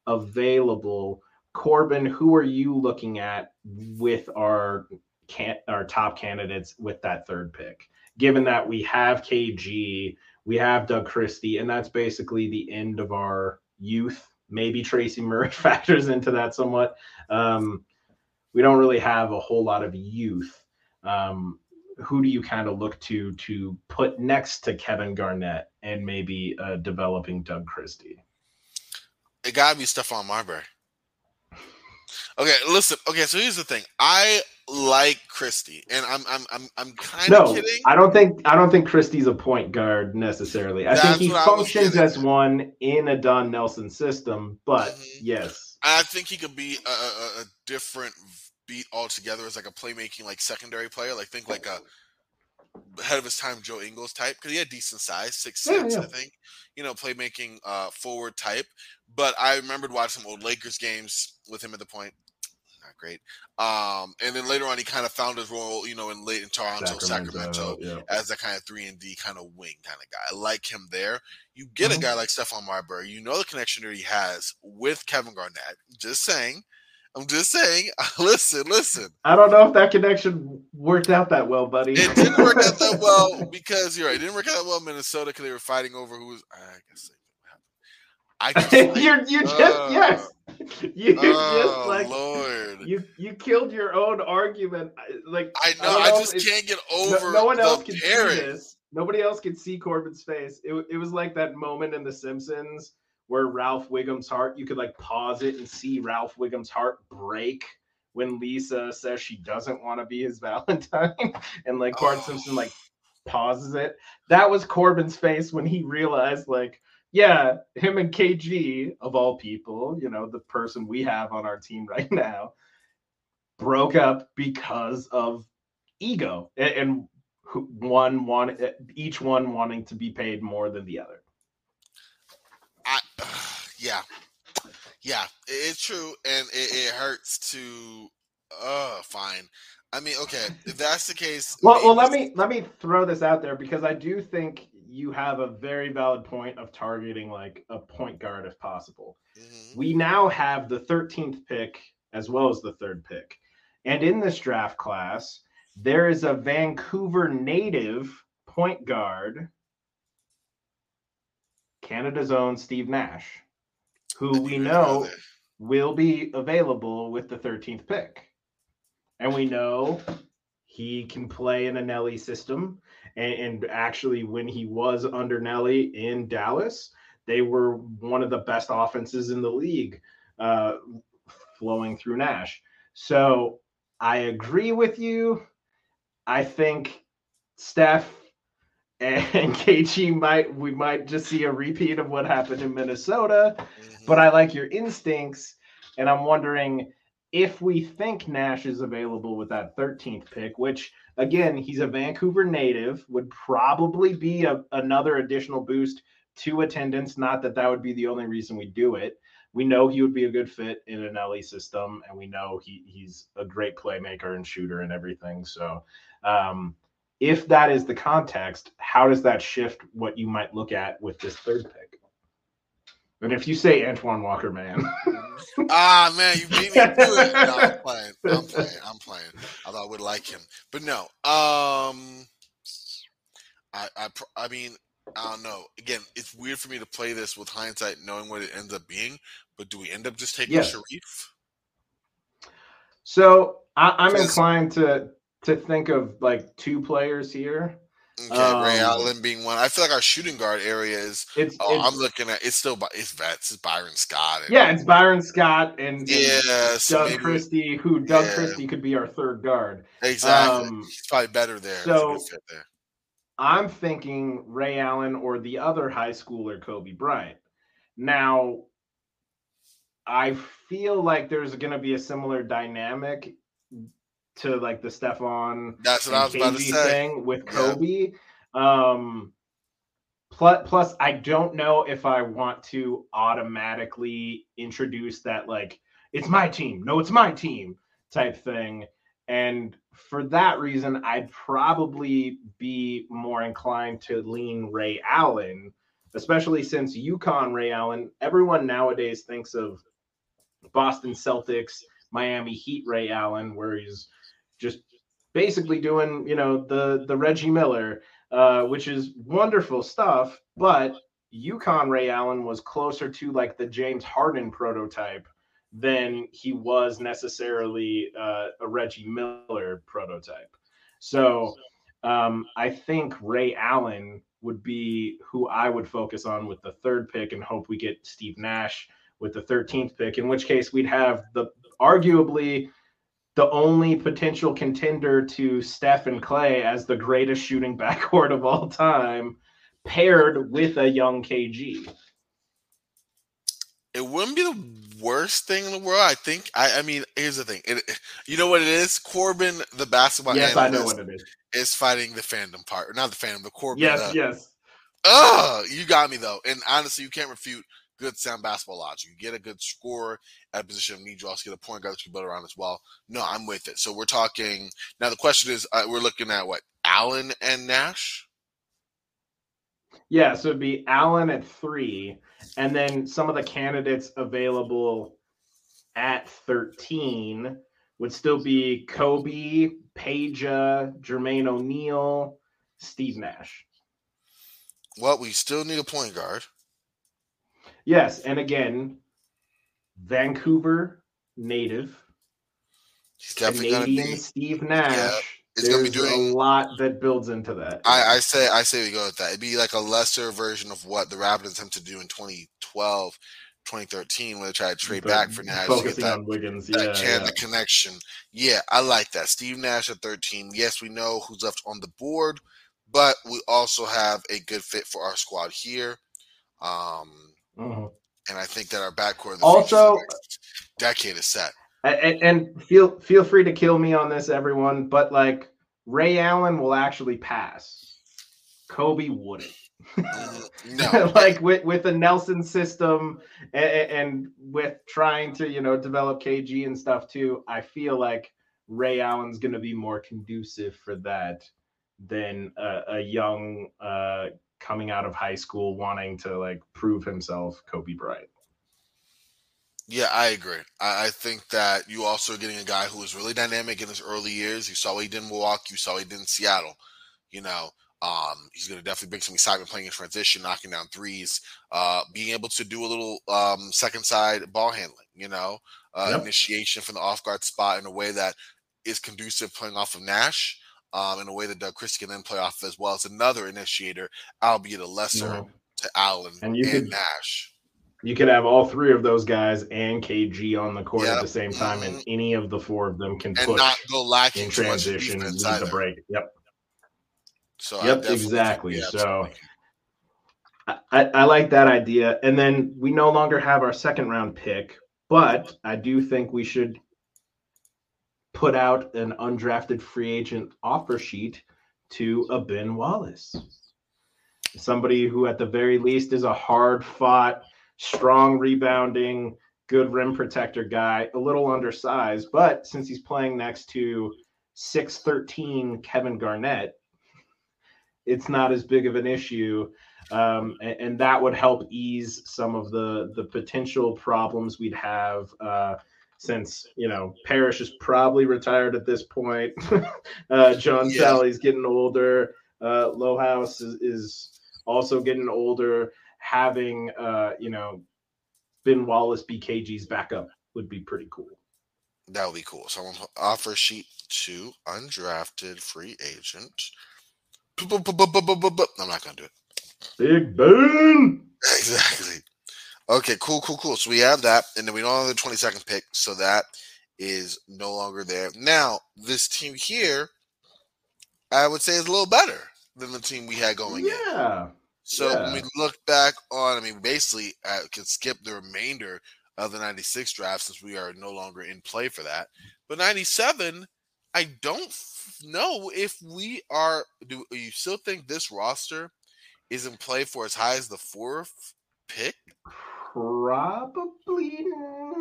available. Corbin, who are you looking at with our can our top candidates with that third pick? Given that we have KG, we have Doug Christie, and that's basically the end of our youth. Maybe Tracy Murray factors into that somewhat. Um, we don't really have a whole lot of youth. Um, who do you kind of look to to put next to Kevin Garnett and maybe a developing Doug Christie? Gotta be Stephon Marbury. Okay, listen. Okay, so here's the thing. I like Christie, and I'm I'm I'm I'm kind of no, kidding. I don't think I don't think Christie's a point guard necessarily. I That's think he functions as one in a Don Nelson system, but mm-hmm. yes, I think he could be a, a, a different beat altogether as like a playmaking like secondary player. Like think like a ahead of his time Joe Ingles type because he had decent size, six six, yeah, yeah. I think. You know, playmaking uh forward type. But I remembered watching some old Lakers games with him at the point. Not great. Um, and then later on, he kind of found his role, you know, in late in Toronto, Sacramento, Sacramento yeah. as a kind of three and D kind of wing kind of guy. I like him there. You get mm-hmm. a guy like Stephon Marbury, you know the connection that he has with Kevin Garnett. Just saying. I'm just saying. Listen, listen. I don't know if that connection worked out that well, buddy. It didn't work out that well because you're right. It didn't work out well in Minnesota because they were fighting over who was. I guess. I just, you're you just uh, yes. You oh, just like Lord. you you killed your own argument. Like I know. I, I just can't get over. No, no one else can pairing. see this. Nobody else can see Corbin's face. It, it was like that moment in The Simpsons where Ralph Wiggum's heart, you could like pause it and see Ralph Wiggum's heart break when Lisa says she doesn't want to be his Valentine, and like Bart oh. Simpson like pauses it. That was Corbin's face when he realized, like, yeah, him and KG of all people, you know, the person we have on our team right now, broke up because of ego and, and one wanted each one wanting to be paid more than the other. Yeah, yeah, it's true, and it, it, hurts to. Uh, fine. I mean, okay, if that's the case. Well, well, let me let me throw this out there because I do think you have a very valid point of targeting like a point guard if possible. Mm-hmm. We now have the 13th pick as well as the third pick, and in this draft class, there is a Vancouver native point guard Canada's own Steve Nash, who we know will be available with the 13th pick. and we know he can play in a Nelly system. And, and actually, when he was under Nelly in Dallas, they were one of the best offenses in the league, uh, flowing through Nash. So I agree with you. I think Steph and KG might we might just see a repeat of what happened in Minnesota. Mm-hmm. But I like your instincts, and I'm wondering if we think Nash is available with that 13th pick, which again, he's a Vancouver native, would probably be a, another additional boost to attendance. Not that that would be the only reason we do it. We know he would be a good fit in an LE system, and we know he, he's a great playmaker and shooter and everything. So, um, if that is the context, how does that shift what you might look at with this third pick? And if you say Antoine Walker, man. ah, man, you beat me to it. No, I'm playing. I'm playing. I'm playing. I thought I would like him. But no. Um I I I mean, I don't know. Again, it's weird for me to play this with hindsight knowing what it ends up being, but do we end up just taking yeah. Shareef? So I, am inclined to to think of like two players here. Okay, um, Ray Allen being one. I feel like our shooting guard area is. It's, oh, it's, I'm looking at. It's still. It's vets. It's Byron Scott. And, yeah, it's Byron Scott and, yeah, and so Doug maybe, Christie. Who Doug yeah. Christie could be our third guard. Exactly. Um, He's probably better there. So there. I'm thinking Ray Allen or the other high schooler Kobe Bryant. Now, I feel like there's going to be a similar dynamic to like the Stephon that's what I was KG about to say thing with Kobe. Yeah. Um plus plus I don't know if I want to automatically introduce that like it's my team. No, it's my team type thing. And for that reason, I'd probably be more inclined to lean Ray Allen, especially since UConn Ray Allen, everyone nowadays thinks of Boston Celtics, Miami Heat Ray Allen, where he's just basically doing, you know, the the Reggie Miller, uh, which is wonderful stuff. But UConn Ray Allen was closer to like the James Harden prototype than he was necessarily uh, a Reggie Miller prototype. So um, I think Ray Allen would be who I would focus on with the third pick and hope we get Steve Nash with the 13th pick, in which case we'd have the arguably the only potential contender to Steph and Clay as the greatest shooting backcourt of all time, paired with a young KG. It wouldn't be the worst thing in the world. I think. I, I mean, here's the thing. It, you know what it is? Corbin, the basketball yes, I know what it is. Is fighting the fandom part, not the fandom, the Corbin. Yes, uh, yes. Oh, you got me though. And honestly, you can't refute good sound basketball logic. You get a good score at a position of need. You also get a point guard that you build around as well. No, I'm with it. So we're talking now. The question is, uh, we're looking at what Allen and Nash. Yeah, so it'd be Allen at three, and then some of the candidates available at 13 would still be Kobe, Peja, Jermaine O'Neal, Steve Nash. Well, we still need a point guard. Yes, and again, Vancouver native. He's definitely Canadian gonna be Steve Nash. Yeah, it's gonna be doing a lot that builds into that. I, I, say I say we go with that. It'd be like a lesser version of what the Raptors attempted to do in 2012, 2013 when they tried to trade but back for Nash. Focusing that, on Wiggins, that yeah, can yeah. the connection. Yeah, I like that. Steve Nash at 13. Yes, we know who's left on the board, but we also have a good fit for our squad here. Um, Mm-hmm. And I think that our backcourt also decade is set. And, and feel feel free to kill me on this, everyone. But like Ray Allen will actually pass. Kobe wouldn't. Mm-hmm. no. like with with the Nelson system and, and, with trying to you know develop KG and stuff too, I feel like Ray Allen's going to be more conducive for that than a, a young uh, coming out of high school wanting to like prove himself, Kobe Bryant. Yeah, I agree. I, I think that you also are getting a guy who was really dynamic in his early years. You saw what he did in Milwaukee. You saw what he did in Seattle. You know, um, he's going to definitely bring some excitement playing in transition, knocking down threes, uh, being able to do a little um, second side ball handling, you know, uh, yep. initiation from the off guard spot in a way that is conducive playing off of Nash um, in a way that Doug Christie can then play off as well as another initiator, albeit a lesser to Allen And and, you could- Nash. You could have all three of those guys and KG on the court Yeah. at the same time, and any of the four of them can And push not go lacking in transition, defense lead the break. Yep. So Yep, exactly. yeah, So- I, I like that idea. And then we no longer have our second round pick, but I do think we should put out an undrafted free agent offer sheet to a Ben Wallace. Somebody who, at the very least, is a hard fought, strong rebounding, good rim protector guy, a little undersized, but since he's playing next to 6'13 Kevin Garnett, it's not as big of an issue um, and, and that would help ease some of the the potential problems we'd have uh, since you know Parish is probably retired at this point. uh, John Yeah. Salley's getting older. Uh, Lohaus is, is also getting older. Having uh, you know Ben Wallace BKG's backup would be pretty cool. That would be cool. So I'm gonna offer sheet to undrafted free agent. I'm not gonna do it. Big Ben. Exactly. Okay, cool, cool, cool. So we have that, and then we don't have the 22nd pick, so that is no longer there. Now, this team here, I would say, is a little better than the team we had going in. Yeah. So when we look back on, I mean, basically, I could skip the remainder of the 96 draft since we are no longer in play for that. But 97, I don't f- know if we are. Do you still think this roster is in play for as high as the fourth pick? Probably.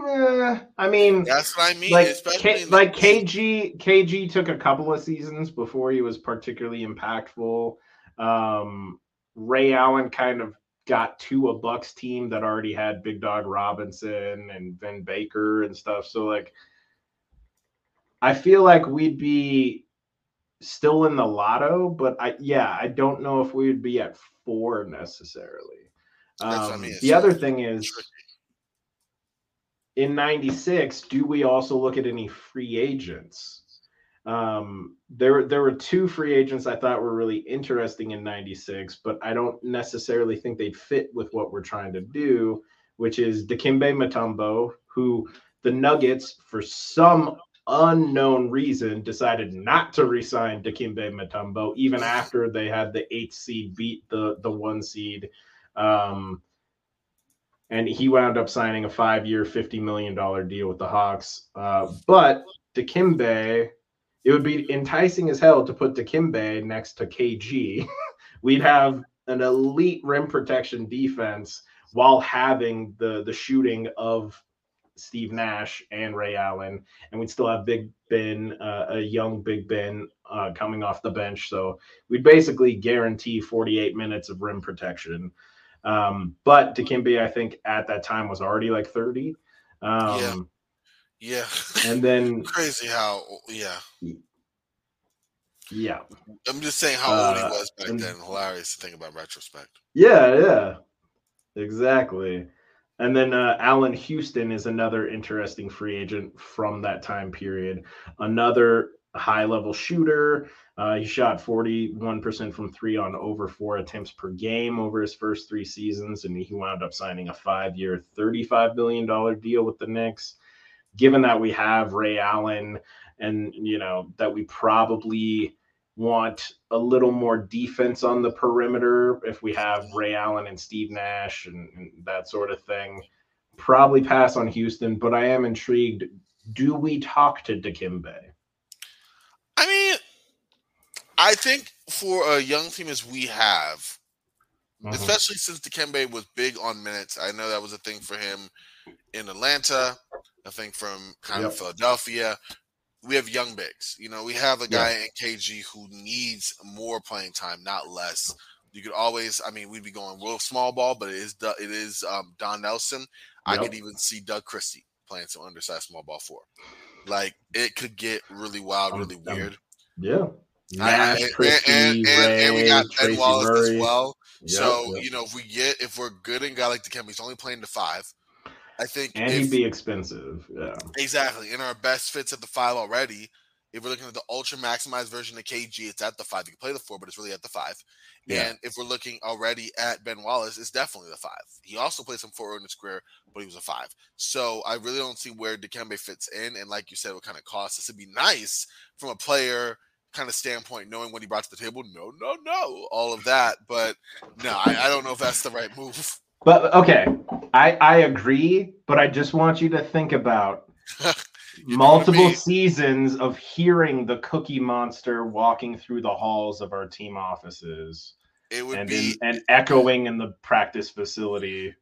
eh, I mean, That's what I mean. like especially K, like KG KG took a couple of seasons before he was particularly impactful. Um, Ray Allen kind of got to a Bucks team that already had Big Dog Robinson and Vin Baker and stuff. So like, I feel like we'd be still in the lotto, but I yeah, I don't know if we would be at four necessarily. I Um, mean, the other thing is in 96 do we also look at any free agents? Um there there were two free agents i thought were really interesting in 96 but i don't necessarily think they'd fit with what we're trying to do which is Dikembe Mutombo who the nuggets for some unknown reason decided not to resign Dikembe Mutombo even after they had the eighth seed beat the the one seed um and he wound up signing a five-year, fifty million dollar deal with the Hawks. Uh, but Dikembe, it would be enticing as hell to put Dikembe next to KG. We'd have an elite rim protection defense while having the the shooting of Steve Nash and Ray Allen, and we'd still have Big Ben, uh, a young Big Ben uh, coming off the bench. So we'd basically guarantee 48 minutes of rim protection. Um, but Dikembe, I think at that time was already like 30. Um, Yeah. and then Crazy how, yeah. yeah, I'm just saying how old he Uh, was back and- then. Hilarious to think about retrospect. yeah, yeah, exactly. And then uh, Allan Houston is another interesting free agent from that time period. Another high level shooter. Uh, he shot 41% from three on over four attempts per game over his first three seasons, and he wound up signing a five year, $35 million deal with the Knicks. Given that we have Ray Allen and, you know, that we probably want a little more defense on the perimeter if we have Ray Allen and Steve Nash and, and that sort of thing. Probably pass on Houston, but I am intrigued. Do we talk to Dikembe? I mean, I think for a young team as we have, Mhm. especially since Dikembe was big on minutes. I know that was a thing for him in Atlanta. I think from kind of Philadelphia. We have young bigs. You know, we have a guy in KG who needs more playing time, not less. You could always, I mean, we'd be going real small ball, but it is it is um, Don Nelson. I Yep. could even see Doug Christie playing some undersized small ball four. Like it could get really wild, really um, weird. Yeah. I- I- Nash, and, Christie, and, and, Ray, and we got Ben Wallace Murray. as well. Yep, so yep. you know, if we get if we're good and guy like Dikembe, he's only playing the five. I think and if, he'd be expensive. Yeah. exactly in our best fits at the five already If we're looking at the ultra maximized version of KG, it's at the five. You can play the four, but it's really at the five. Yeah. And if we're looking already at Ben Wallace, it's definitely the five. He also played some four in his career, but he was a five. So I really don't see where Dikembe fits in. And like you said, what kind of cost this would be nice from a player kind of standpoint, knowing what he brought to the table. No, no, no, all of that. But no, I, I don't know if that's the right move. But okay, I I agree, but I just want you to think about You know what I multiple seasons of hearing the Cookie Monster walking through the halls of our team offices It would and be in, and echoing in the practice facility.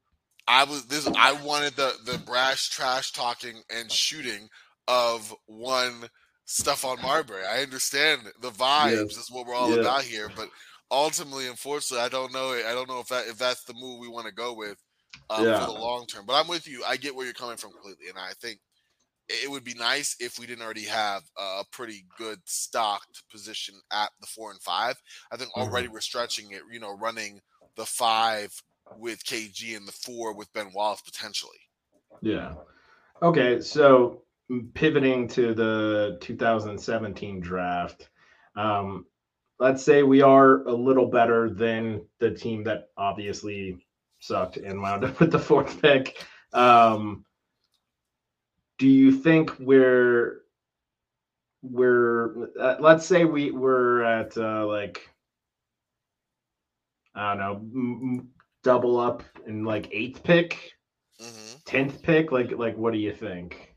I was this I wanted the the brash trash talking and shooting of one Stephon Marbury. I understand the vibes Yes. is what we're all Yeah. about here, but ultimately, unfortunately, I don't know. I don't know if that if that's the move we want to go with um, Yeah. for the long term. But I'm with you. I get where you're coming from completely, and I think it would be nice if we didn't already have a pretty good stocked position at the four and five. I think already we're stretching it. You know, running the five with KG and the four with Ben Wallace potentially. Yeah. Okay, so pivoting to the 2017 draft, um, let's say we are a little better than the team that obviously sucked and wound up with the fourth pick. Um, do you think we're we're uh, let's say we we're at uh, like I don't know m- double up in like eighth pick hmm tenth pick? Like, like, what do you think?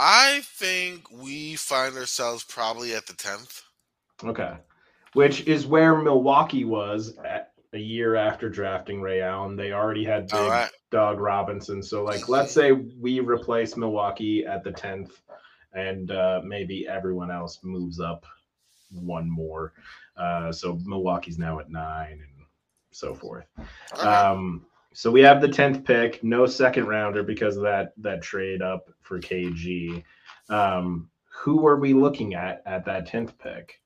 I think we find ourselves probably at the tenth. Okay, which is where Milwaukee was at a year after drafting Ray Allen. They already had big right. Doug Robinson. So, like, let's say we replace Milwaukee at the tenth, and uh, maybe everyone else moves up one more. Uh, so Milwaukee's now at nine and so forth. Right. Um, so we have the tenth pick, no second rounder because of that that trade up for KG. Um, who are we looking at at that tenth pick?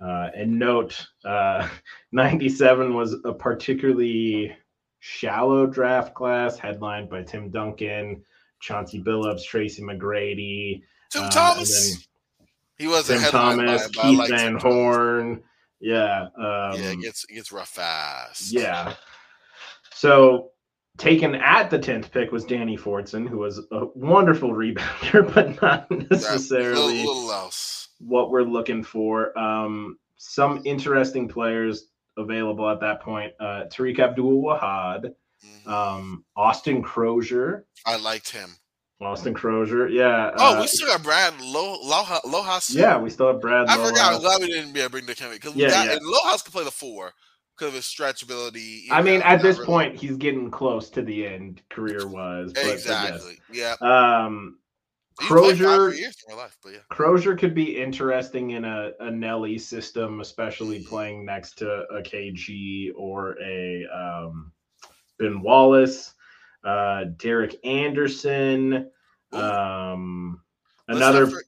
Uh, and note, uh, ninety-seven was a particularly shallow draft class, headlined by Tim Duncan, Chauncey Billups, Tracy McGrady, Tim uh, Thomas. He was Tim by Thomas, him, Keith Van Thomas. Horn. Yeah, um, yeah, it gets it gets rough fast. yeah. So taken at the 10th pick was Danny Fortson, who was a wonderful rebounder, but not necessarily little, little else. what we're looking for. Um, some interesting players available at that point. Uh, Tariq Abdul Wahad, Mhm. um, Austin Croshere. I liked him. Austin Croshere, yeah. Oh, uh, we still got Brad Lo- Loha Lohaus. yeah, we still have Brad. I forgot. I'm glad we didn't be bring the chemistry because Yeah, got yeah. Lohaus could play the four because of his stretchability. I mean, know, at this really- point, he's getting close to the end career wise. But, but yes. exactly. Yeah, Um, He played five Croshere, years in my life, yeah. Croshere could be interesting in a, a Nelly system, especially Mm-hmm. playing next to a KG or a um, Ben Wallace, uh, Derek Anderson, um, another not for-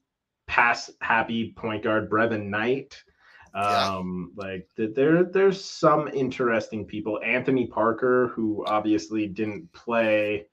pass happy point guard, Brevin Knight. Yeah. Um, like th- there, there's some interesting people. Anthony Parker, who obviously didn't play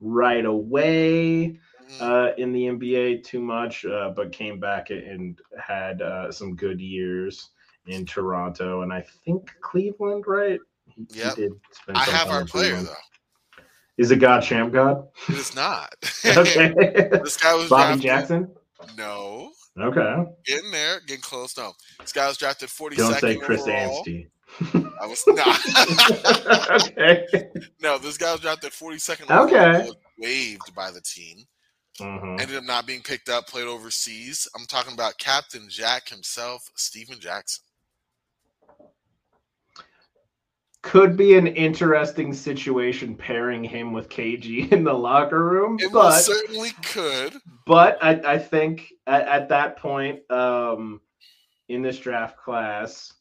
right away Mhm. uh, in the NBA too much, uh, but came back and had uh, some good years in Toronto and I think Cleveland, right? He, he Yep. did spend I some have time our player Cleveland. though. Is it God Champ God? It is not. Okay. this guy was Bobby Jackson? No, Okay. getting there, getting close. No, this guy was drafted 42nd Don't say Chris overall. Anstey. I was not. okay. no, this guy was drafted 42nd. Okay. waived by the team. Mhm. Ended up not being picked up. Played overseas. I'm talking about Captain Jack himself, Stephen Jackson. Could be an interesting situation pairing him with KG in the locker room, It but certainly could. but I, I think at, at that point um, in this draft class,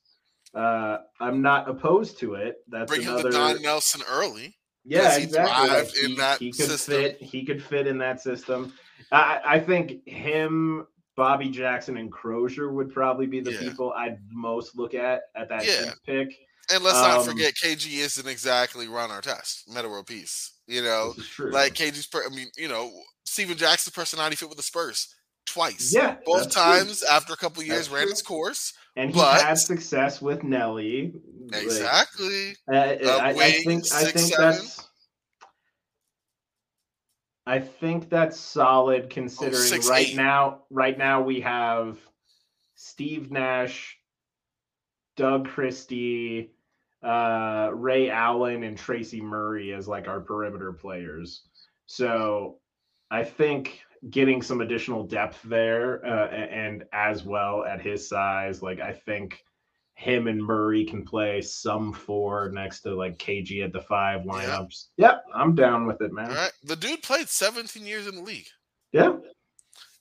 uh, I'm not opposed to it. That's Bring another. Don Nelson early. Yeah, he exactly. Like, in he, that he could system. fit. He could fit in that system. I, I think him, Bobby Jackson, and Croshere would probably be the Yeah. people I'd most look at at that Yeah. pick. And let's not Um, forget, KG isn't exactly run our test, Metta World Peace. You know, This is true. like KG's, per- I mean, you know, Stephen Jackson's personality fit with the Spurs. twice. Yeah, both that's true. times after a couple years That's ran true. its course. And he but- had success with Nelly. Like, Exactly. Uh, I, I wing, think I think seven? that's I think that's solid considering Oh, six, right eight. now right now we have Steve Nash, Doug Christie, uh, Ray Allen, and Tracy Murray as like our perimeter players. So I think getting some additional depth there uh, and as well at his size, like I think him and Murray can play some four next to like KG at the five lineups. Yep, I'm down with it, man. All right. The dude played 17 years in the league. Yeah,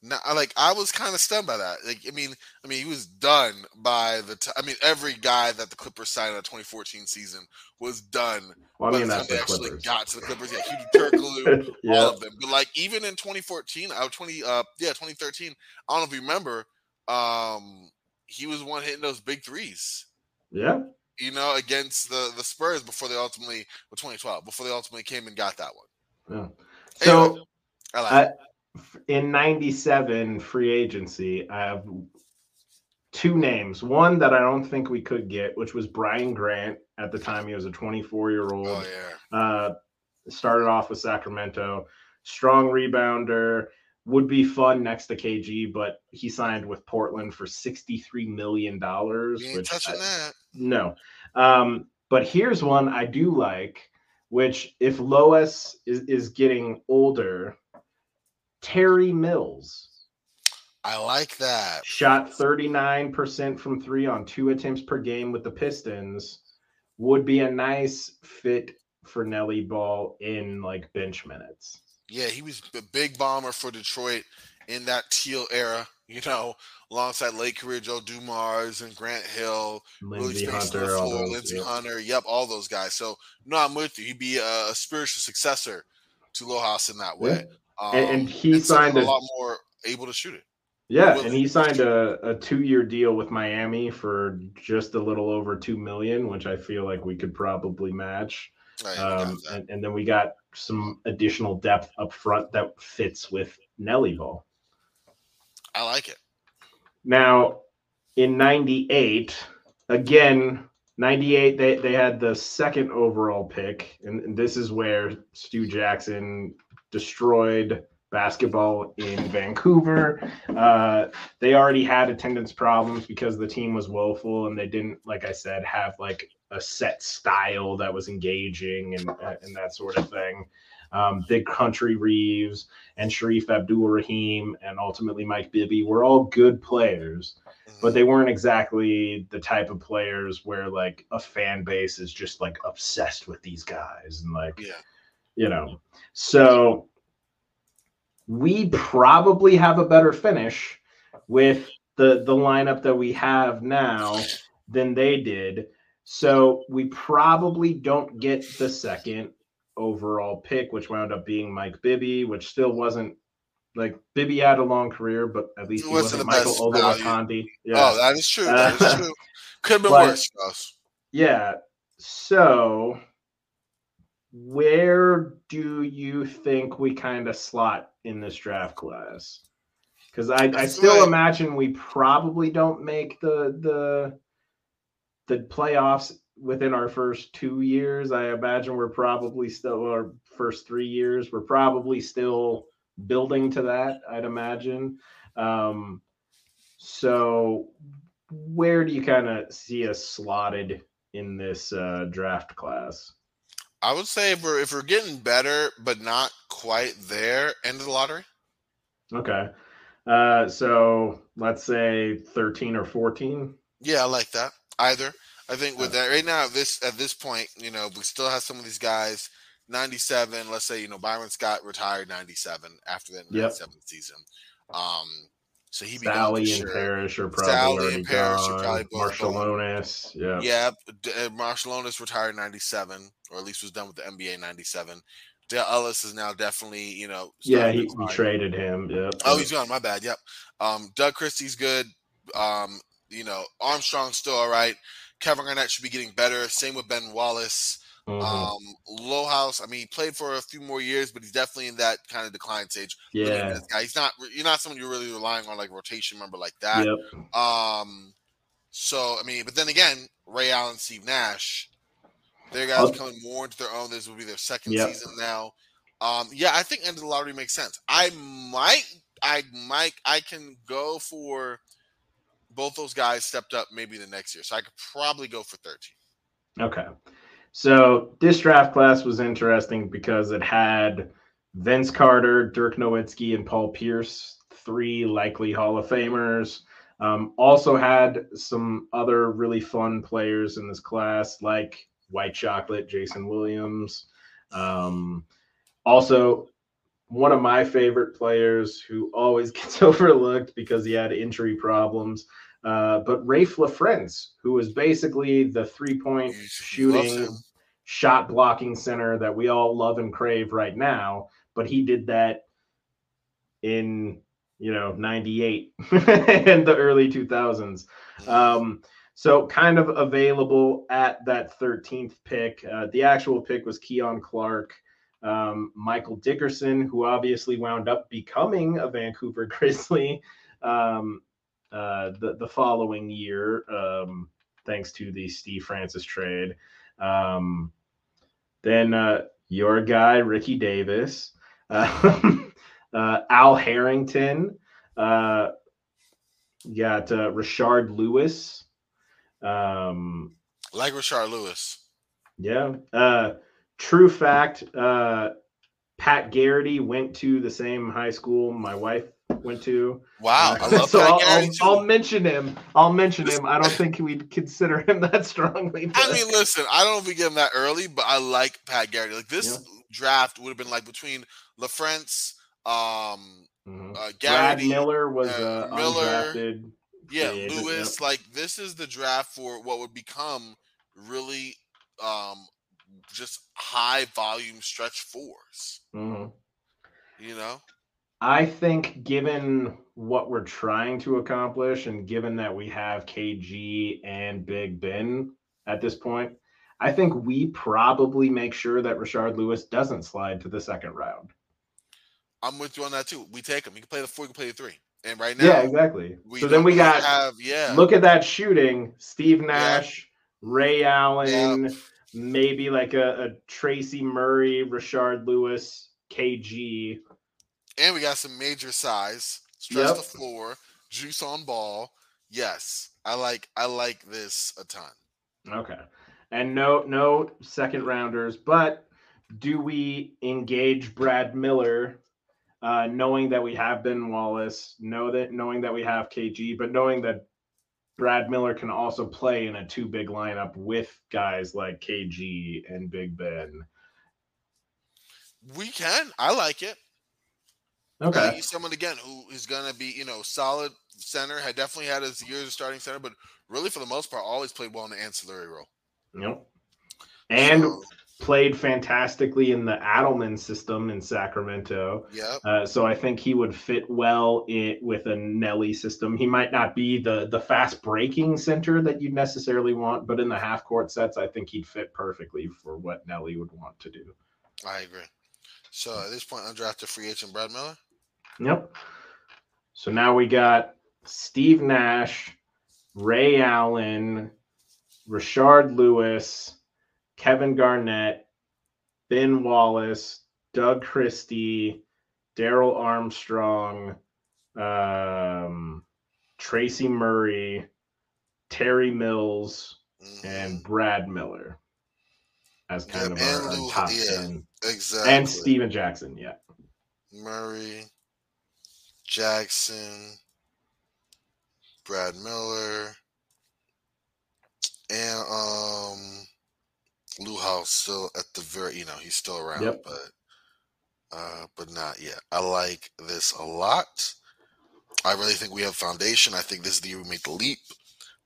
Now, like I was kind of stunned by that. Like, I mean, I mean, he was done by the. T- I mean, every guy that the Clippers signed in the 2014 season was done well, I mean the time they the actually Clippers. got to the Clippers. Yeah, Hedo Turkoglu, all of them. But like even in 2014, uh, 20, uh, yeah, 2013. I don't know if you remember. Um, he was one hitting those big threes. yeah. You know, against the the Spurs before they ultimately, well, 2012, before they ultimately came and got that one. yeah. So I like. I-. in 97 free agency, I have two names. One that I don't think we could get, which was Brian Grant. At the time, he was a 24 year old. Oh yeah. Uh, started off with Sacramento, strong rebounder, would be fun next to KG, but he signed with Portland for $63 million. Which touching I- that. no. Um, but here's one I do like, which if Lohaus is, is getting older, Terry Mills I like that. shot 39% from three on two attempts per game with the Pistons, would be a nice fit for Nelly Ball in like bench minutes. Yeah, he was a big bomber for Detroit in that teal era, you know, alongside late career Joe Dumars and Grant Hill, Lindsey Spacey on the Hunter, all floor, those, Lindsey yeah. Hunter, yep, all those guys. So no, I'm with you. He'd be a, a spiritual successor to Lohaus in that way. Um, And- and he someone signed a a- lot more able to shoot it. Yeah, and he signed a, a two year deal with Miami for just a little over two million, which I feel like we could probably match. Right, Um, and, and then we got some additional depth up front that fits with Nelly Ball. I like it. Now, in 98, again, 98, they, they had the second overall pick. And this is where Stu Jackson destroyed basketball in Vancouver. Uh, they already had attendance problems because the team was woeful and they didn't, like I said, have like a set style that was engaging and, uh, and that sort of thing. Um, Big Country Reeves and Shareef Abdur-Rahim and ultimately Mike Bibby were all good players, but they weren't exactly the type of players where like a fan base is just like obsessed with these guys and like yeah, you know. So we probably have a better finish with the the lineup that we have now than they did. So we probably don't get the second overall pick, which wound up being Mike Bibby, which still wasn't like Bibby had a long career, but at least he wasn't Michael best Yeah. Oh, that is true. That is true. Could have been but- worse, Yeah. So, where do you think we kind of slot in this draft class? Because I, I still right. imagine we probably don't make the the the playoffs within our first two years. I imagine we're probably still our first three years. We're probably still building to that. I'd imagine. Um, so, where do you kind of see us slotted in this uh, draft class? I would say if we're if we're getting better, but not quite there, end of the lottery. Okay. Uh, so let's say 13 or 14. Yeah, I like that. Either. I think with that right now at this at this point, you know, we still have some of these guys. 97, let's say, you know, Byron Scott retired 97 after that Yep. 97 season. Um, so he'd be Salley and sure. Parish are probably Salley already and Parish are gone. probably both Marciulionis, yeah. Yeah, uh, Marciulionis retired 97, or at least was done with the NBA 97. Dale Ellis is now definitely, you know, Yeah, he, we traded him. Yep. Oh, he's gone. My bad. Yep. Um, Doug Christie's good. Um, you know, Armstrong's still all right. Kevin Garnett should be getting better. Same with Ben Wallace. Mm-hmm. Um, Lohaus, I mean, he played for a few more years, but he's definitely in that kind of decline stage. Yeah, guy. He's not. You're not someone you're really relying on like rotation member like that. Yep. Um, so I mean, but then again, Ray Allen, Steve Nash, their guys okay. coming more into their own. This will be their second yep. season now. Um, yeah, I think end of the lottery makes sense. I might, I might, I can go for both those guys stepped up maybe the next year, so I could probably go for thirteen. Okay. So this draft class was interesting because it had Vince Carter, Dirk Nowitzki, and Paul Pierce, three likely Hall of Famers. Um, also had some other really fun players in this class, like White Chocolate, Jason Williams. Um, also, one of my favorite players who always gets overlooked because he had injury problems, uh, but Raef LaFrentz, who was basically the three point shooting, shot blocking center that we all love and crave right now. But he did that in, you know, 98 and the early 2000s. Um, so kind of available at that 13th pick. Uh, the actual pick was Keon Clark. Um, Michael Dickerson, who obviously wound up becoming a Vancouver Grizzly. Um, uh, the the following year, um, thanks to the Steve Francis trade. Um, then uh, your guy Ricky Davis, uh, uh, Al Harrington, uh, you got uh, Rashard Lewis. Um, like Rashard Lewis. Yeah. Uh, true fact. Uh, Pat Garrity went to the same high school my wife went to. Wow, uh, I love so I'll, I'll, I'll, mention him. I'll mention him. I don't think we'd consider him that strongly. But... I mean, listen, I don't know if we get him that early, but I like Pat Garrity. Like this yeah. draft would have been like between LaFrentz, um, mm-hmm. uh, Garrity, Brad Miller was uh, Miller, undrafted. Yeah, Lewis. Yep. Like this is the draft for what would become really um just high volume stretch 4s mm-hmm. You know, I think, given what we're trying to accomplish, and given that we have KG and Big Ben at this point, I think we probably make sure that Rashard Lewis doesn't slide to the second round. I'm with you on that too. We take him. He can play the four, he can play the three. And right now, yeah, exactly. So then we got have, yeah. Look at that shooting: Steve Nash, yeah. Ray Allen, yeah. maybe like a, a Tracy Murray, Rashard Lewis, KG and we got some major size, stretch yep. the floor, juice on ball. Yes, I like I like this a ton. Okay, and no no second rounders, but do we engage Brad Miller, uh, knowing that we have Ben Wallace, know that knowing that we have KG, but knowing that Brad Miller can also play in a two big lineup with guys like KG and Big Ben. We can. I like it. Okay. He's someone again who is going to be, you know, solid center. Had definitely had his years of starting center, but really for the most part, always played well in the ancillary role. Yep. And so, played fantastically in the Adelman system in Sacramento. Yeah. Uh, so I think he would fit well in, with a Nelly system. He might not be the the fast breaking center that you'd necessarily want, but in the half court sets, I think he'd fit perfectly for what Nelly would want to do. I agree. So at this point, undrafted free agent Brad Miller. Yep. So now we got Steve Nash, Ray Allen, Rashard Lewis, Kevin Garnett, Ben Wallace, Doug Christie, Darrell Armstrong, um, Tracy Murray, Terry Mills, mm-hmm. and Brad Miller as kind of our, our top yeah, 10. Exactly. And Stephen Jackson, yeah. Murray, Jackson, Brad Miller, and um Lohaus still at the very you know, he's still around, yep. but uh but not yet. I like this a lot. I really think we have foundation. I think this is the year we make the leap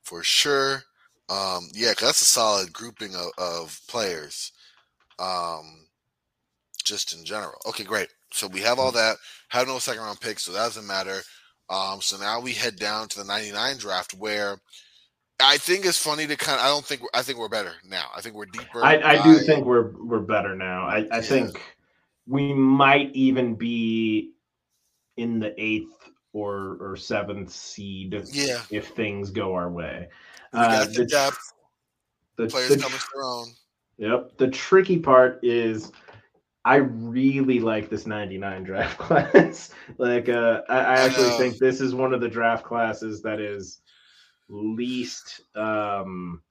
for sure. Um, yeah, cause that's a solid grouping of, of players. Um, just in general. Okay, great. So we have all that. Have no second round picks, so that doesn't matter. Um, so now we head down to the 99 draft where I think it's funny to kind of. I don't think. I think we're better now. I think we're deeper. I, I do think we're we're better now. I, I yeah. think we might even be in the eighth or or seventh seed. Yeah. If things go our way. We got uh, the, the depth. The players the, coming own. Yep. The tricky part is I really like this 99 draft class. like uh I, I actually think this is one of the draft classes that is least um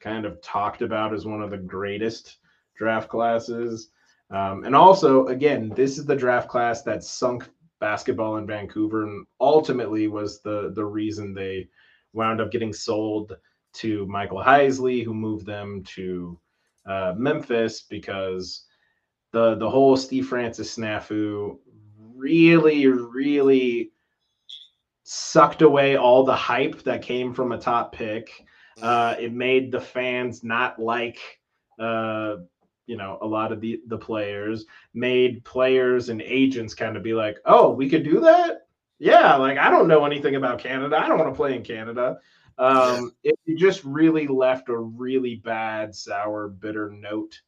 kind of talked about as one of the greatest draft classes. Um, and also, again, this is the draft class that sunk basketball in Vancouver and ultimately was the the reason they wound up getting sold to Michael Heisley, who moved them to uh, Memphis because the the whole Steve Francis snafu really, really sucked away all the hype that came from a top pick. Uh, it made the fans not like uh, you know a lot of the the players made players and agents kind of be like oh we could do that? Yeah like i don't know anything about canada. I don't want to play in canada. Um it, it, just really left a really bad sour bitter note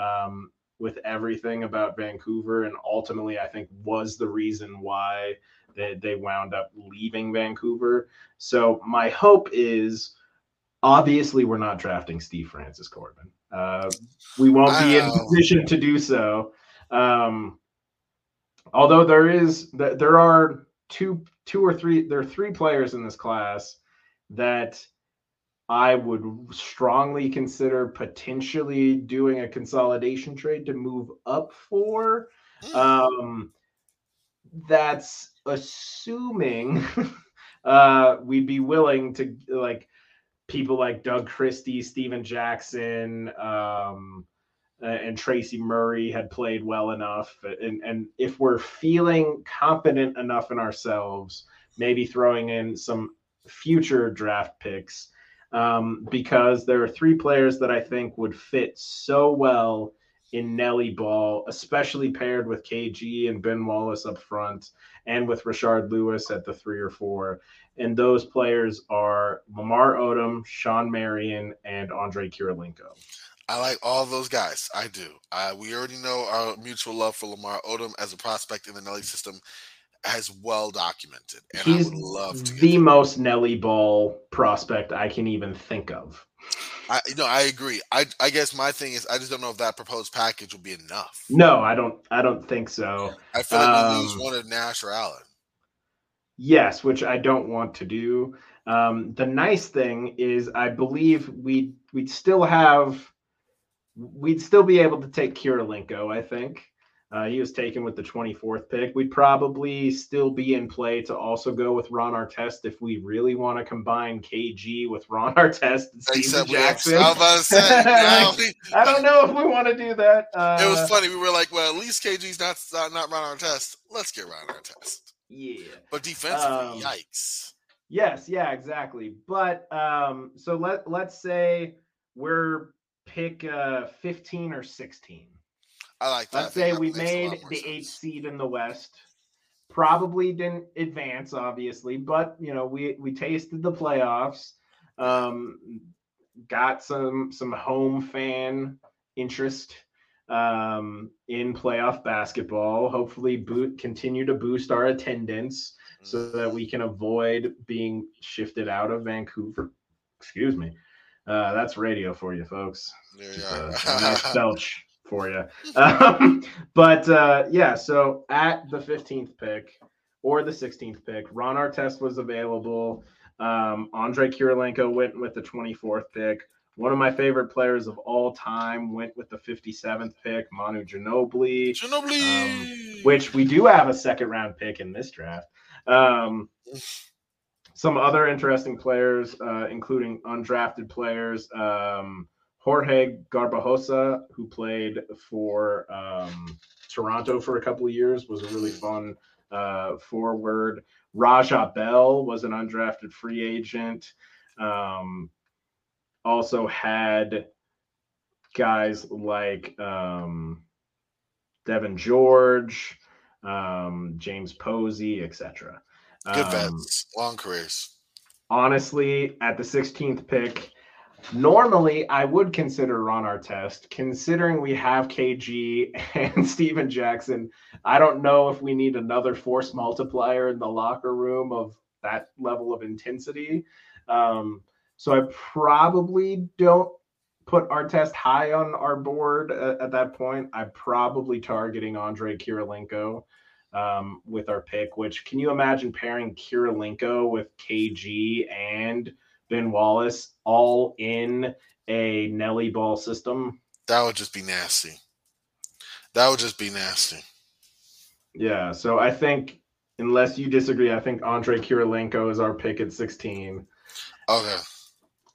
um with everything about vancouver and ultimately i think was the reason why they, they wound up leaving vancouver. So my hope is obviously we're not drafting steve francis corbin. Uh, we won't be in position to do so. Um, although there is there are two two or three there are three players in this class that I would strongly consider potentially doing a consolidation trade to move up for. Hmm. Um, that's assuming uh, we'd be willing to like people like Doug Christie, Stephen Jackson, um, and Tracy Murray had played well enough. And, and if we're feeling competent enough in ourselves, maybe throwing in some future draft picks, um, because there are three players that I think would fit so well in Nelly ball, especially paired with KG and Ben Wallace up front and with Rashard Lewis at the three or four. And those players are Lamar Odom, Shawn Marion, and Andre Kirilenko. I like all those guys. I do. Uh, we already know our mutual love for Lamar Odom as a prospect in the Nelly system as well documented. And He's I would love to the most Nelly ball prospect I can even think of. I know I agree. I I guess my thing is I just don't know if that proposed package will be enough. No, I don't. I don't think so. I feel like um, we lose one of Nash or Allen. Yes, which I don't want to do. Um, the nice thing is, I believe we we'd still have we'd still be able to take Kirilenko. I think uh, he was taken with the 24th pick. We'd probably still be in play to also go with Ron Artest if we really want to combine KG with Ron Artest and Steve Jackson. I, I don't know if we want to do that. Uh, it was funny. We were like, well, at least KG's not uh, not Ron Artest. Let's get Ron Artest. Yeah. But defensively, um, yikes. Yes, yeah, exactly. But um, so let let's say we're pick uh 15 or 16 I like that. Let's say we made the eighth seed in the West. Probably didn't advance, obviously, but you know we we tasted the playoffs. Um, got some some home fan interest um, in playoff basketball. Hopefully, boot continue to boost our attendance so that we can avoid being shifted out of Vancouver. Excuse me. Uh, that's radio for you, folks. There you are. a nice belch for you. Um, but uh, yeah, so at the 15th pick or the 16th pick, Ron Artest was available. Um, Andre Kirilenko went with the 24th pick. One of my favorite players of all time went with the 57th pick, Manu Ginobili, Ginobili. Um, which we do have a second round pick in this draft. Um, some other interesting players, uh, including undrafted players. Um, Jorge Garbajosa, who played for um, Toronto for a couple of years, was a really fun uh, forward. Raja Bell was an undrafted free agent. Um, also had guys like um, Devean George, um, James Posey, etc. Good vets, um, long careers honestly, at the 16th pick, normally I would consider Ron Artest. Considering we have KG and Stephen Jackson, I don't know if we need another force multiplier in the locker room of that level of intensity. Um, so I probably don't put Artest high on our board at, at that point. I'm probably targeting Andre Kirilenko um, with our pick. Which can you imagine pairing Kirilenko with KG and Ben Wallace all in a Nelly ball system? That would just be nasty. That would just be nasty. Yeah. So I think, unless you disagree, I think Andre Kirilenko is our pick at 16. Okay.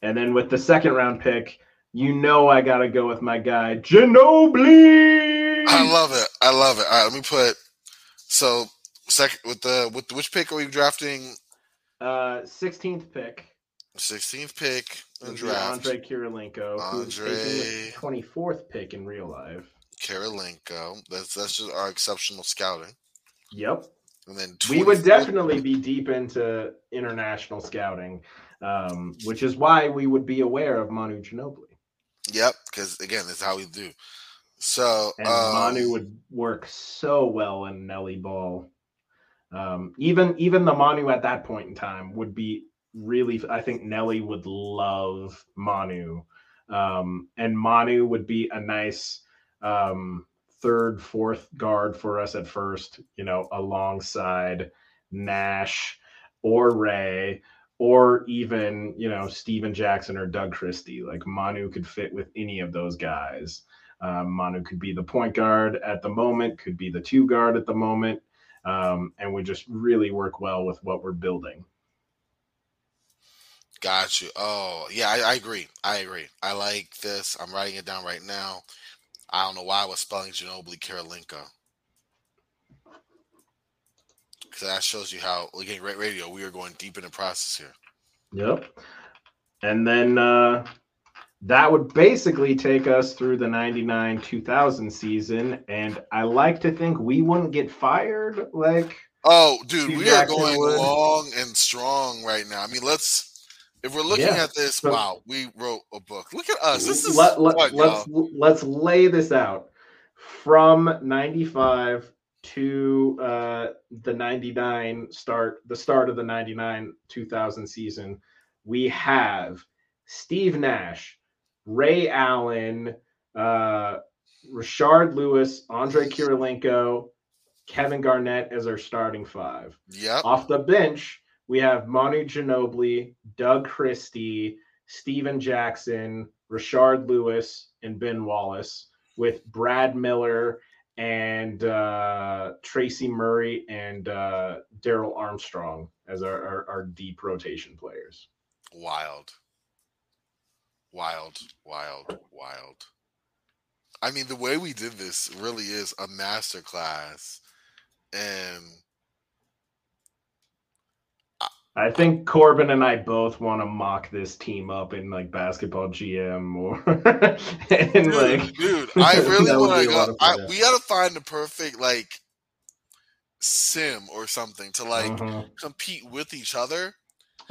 And then with the second round pick, you know I gotta go with my guy Ginobili. I love it. I love it. All right, let me put. So second with the with the, which pick are we drafting? Uh, 16th pick. 16th pick in draft. Andre Kirilenko, who's taking the Andre- 24th pick in real life. Kirilenko. That's that's just our exceptional scouting. Yep. And then We would definitely be deep into international scouting, um, which is why we would be aware of Manu Ginobili. Yep, because again, that's how we do. So And um, Manu would work so well in Nelly Ball. Um, even even the Manu at that point in time would be really. I think Nelly would love Manu, um, and Manu would be a nice um, third, fourth guard for us at first. You know, alongside Nash or Ray. Or even, you know, Stephen Jackson or Doug Christie. Like Manu could fit with any of those guys. Um, Manu could be the point guard at the moment, could be the two guard at the moment, um, and would just really work well with what we're building. Got you. Oh, yeah, I, I agree. I agree. I like this. I'm writing it down right now. I don't know why I was spelling Ginobili Kirilenko. Because that shows you how, again, Radio, we are going deep in the process here. Yep. And then uh, that would basically take us through the 99 2000 season. And I like to think we wouldn't get fired. Like, Oh, dude, we are going would. long and strong right now. I mean, let's, if we're looking Yeah. at this, So- wow, we wrote a book. Look at us. This is let, let, fun, let's y'all. let's lay this out from 95 to uh the 99 start the start of the 99 2000 season we have steve nash ray allen uh rashard lewis andre kirilenko kevin garnett as our starting five yeah off the bench, we have Manu Ginobili, Doug Christie, Stephen Jackson, Rashard Lewis, and Ben Wallace, with Brad Miller and uh, Tracy Murray and uh, Darrell Armstrong as our, our, our deep rotation players. Wild. Wild, wild, wild. I mean, the way we did this really is a masterclass. And I think Corbin and I both want to mock this team up in like basketball GM or and dude, like dude, I really want to go. I, we got to find the perfect like sim or something to like Mhm. compete with each other.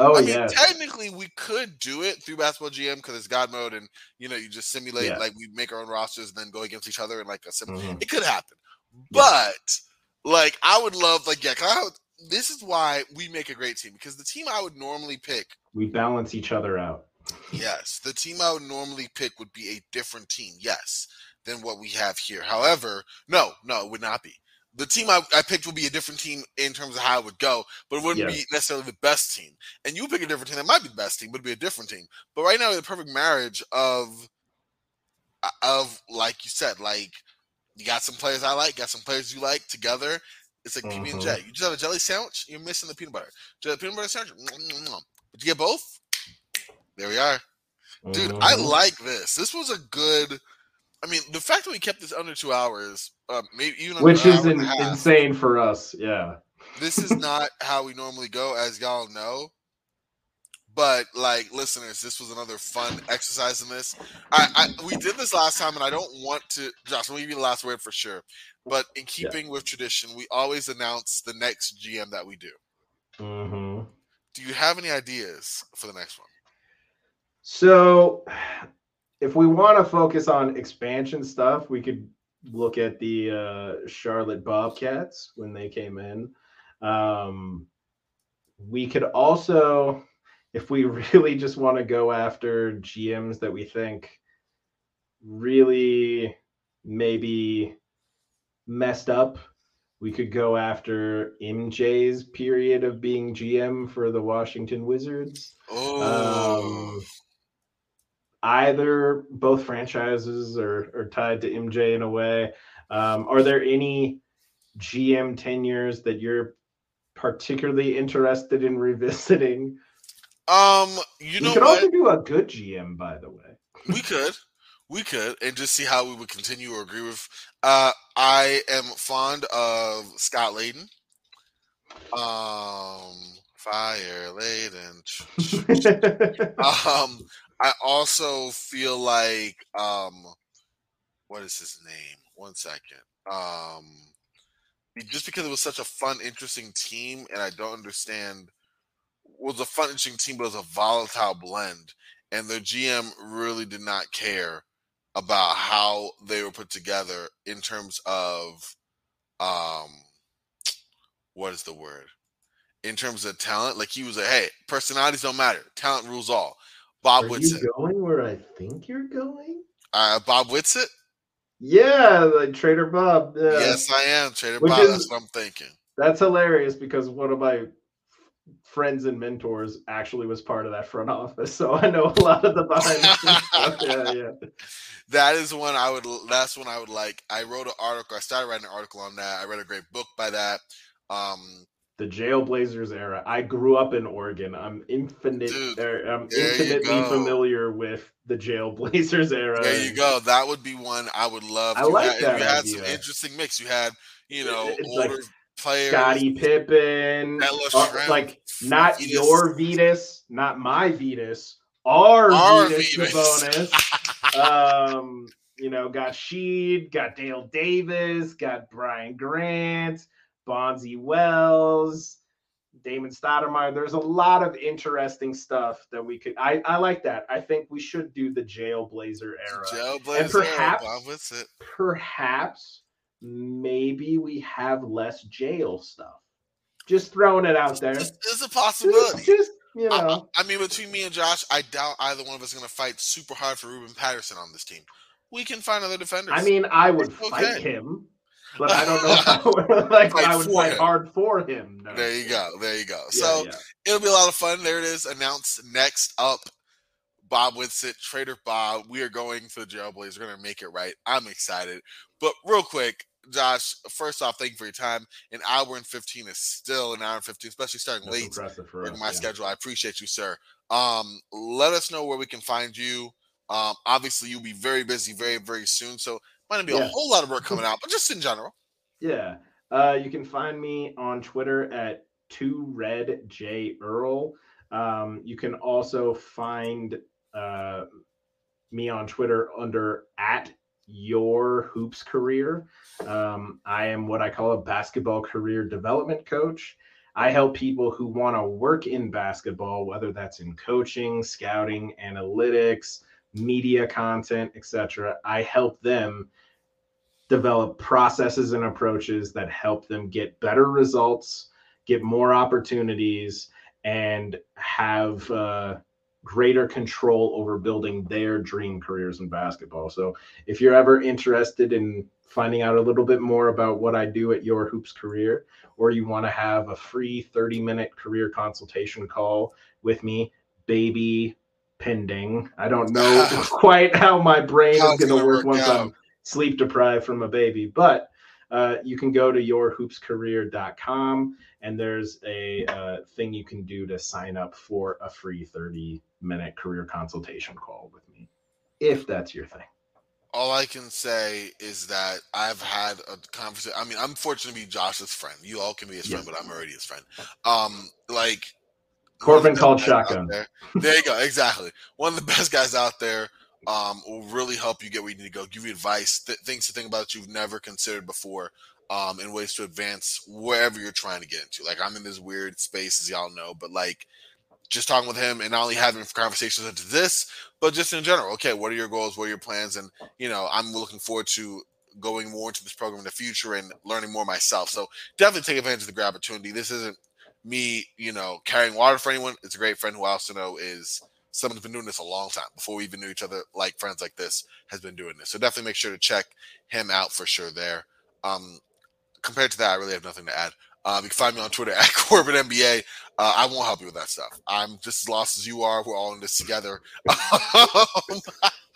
oh I mean, technically, we could do it through basketball GM because it's God mode, and you know, you just simulate Yeah. like we make our own rosters and then go against each other and like a sim. Mhm. It could happen, Yeah. but like I would love like yeah. I this is why we make a great team because the team I would normally pick, we balance each other out. yes, the team I would normally pick would be a different team, yes, than what we have here. However, no, no, it would not be. The team I, I picked would be a different team in terms of how it would go, but it wouldn't Yeah. be necessarily the best team. And you pick a different team that might be the best team, but it'd be a different team. But right now, the perfect marriage of uh, of like you said, like you got some players I like, got some players you like together. It's like PB and Mhm. J. You just have a jelly sandwich, you're missing the peanut butter. Just a peanut butter sandwich, but you get both. There we are, dude. I Mhm. like this. This was a good. I mean, the fact that we kept this under two hours, uh, maybe even which is hour and in, a half, insane for us. Yeah. this is not how we normally go, as y'all know. But like listeners, this was another fun exercise in this. I, I we did this last time, and I don't want to. Josh, we'll give you the last word for sure. But in keeping with tradition, we always announce the next GM that we do. hmm do you have any ideas for the next one? So, if we want to focus on expansion stuff, we could look at the uh, Charlotte Bobcats when they came in. Um, we could also, if we really just want to go after GMs that we think really maybe messed up, we could go after MJ's period of being GM for the Washington Wizards. Oh, Um, either both franchises are, are tied to MJ in a way. Um, are there any GM tenures that you're particularly interested in revisiting? Um, you know, we could what? also do a good GM, by the way. we could, we could, and just see how we would continue or agree with. Uh, I am fond of Scott Layden. Um, fire Layden. Um, I also feel like um, what is his name? One second. Um, just because it was such a fun, interesting team, and I don't understand. Was a fun, interesting team, but it was a volatile blend, and their GM really did not care about how they were put together in terms of um, what is the word? In terms of talent, like he was like, "Hey, personalities don't matter. Talent rules all." Bob Are you going where I think you're going? Uh, Bob Whitsitt? Yeah, like Trader Bob. Yeah. Yes, I am. Trader Which Bob. is- That's what I'm thinking. That's hilarious because one of my friends and mentors actually was part of that front office, so I know a lot of the behind the scenes stuff. Yeah, yeah. That is one I would. That's one I would like. I wrote an article. I started writing an article on that. I read a great book by that. Um, The Jailblazers era. I grew up in Oregon. I'm infinite. Dude, er, I'm you intimately familiar with the Jailblazers era. there you go. That would be one I would love. I You like had, that You had some interesting mix. You had, you know, It's like older players. Scottie Pippen, uh, Shrimp, like not your Vetus, not my Vetus, our, Our Vetus, Vetus. the bonus. um, you know, got Sheed, got Dale Davis, got Brian Grant, Bonzi Wells, Damon Stoudamire. There's a lot of interesting stuff that we could. I I like that. I think we should do the Jailblazer era. Jailblazer, And perhaps- Bob Whitsitt. Perhaps maybe we have less jail stuff. Just throwing it out there. It's, a possibility. just you I- know. I, mean, between me and Josh, I doubt either one of us is going to fight super hard for Ruben Patterson on this team. We can find other defenders. I mean, I would It's fight okay. him, but I don't know how. like I would fight him. hard for him. No. there you go. There you go. Yeah, so yeah. it'll be a lot of fun. There it is. Announced next up. Bob Whitsitt, Trader Bob. We are going to the Jailblazers. We're going to make it right. I'm excited. But real quick, Josh, first off, thank you for your time. An hour and 15 is still an hour and 15, especially starting That's late in us. my yeah. schedule. I appreciate you, sir. Um, let us know where we can find you. Um, obviously, you'll be very busy very, very soon. So, might not be a whole lot of work coming out, but just in general. Yeah. Uh, you can find me on Twitter at two red J Earl. Um, you can also find uh, me on Twitter under at your hoops career. Um, I am what I call a basketball career development coach. I help people who want to work in basketball, whether that's in coaching, scouting, analytics, media content, etc. I help them develop processes and approaches that help them get better results, get more opportunities, and have uh, greater control over building their dream careers in basketball. So, if you're ever interested in finding out a little bit more about what I do at Your Hoops Career, or you want to have a free 30 minute career consultation call with me, baby pending. I don't know quite how my brain How is going to work work once out. I'm sleep deprived from a baby. But uh, you can go to yourhoopscareer.com and there's a uh, thing you can do to sign up for a free 30 minute career consultation call with me, if that's your thing. All I can say is that I've had a conversation. I mean, I'm fortunate to be Josh's friend. You all can be his friend, but I'm already his friend. Um, like Corbin one of the called best guys out shotgun. There. there you go. Exactly. One of the best guys out there. Um, will really help you get where you need to go. Give you advice, th- things to think about that you've never considered before, um, and ways to advance wherever you're trying to get into. Like I'm in this weird space, as y'all know, but like just talking with him and not only having conversations into this, but just in general. Okay, what are your goals? What are your plans? And you know, I'm looking forward to going more into this program in the future and learning more myself. So definitely take advantage of the great opportunity. This isn't me, you know, carrying water for anyone. It's a great friend who I also know is someone's been doing this a long time before we even knew each other. Like friends like this has been doing this. So definitely make sure to check him out for sure. There. Um, compared to that, I really have nothing to add. Um, you can find me on Twitter at Corbin NBA. Uh, I won't help you with that stuff. I'm just as lost as you are. We're all in this together.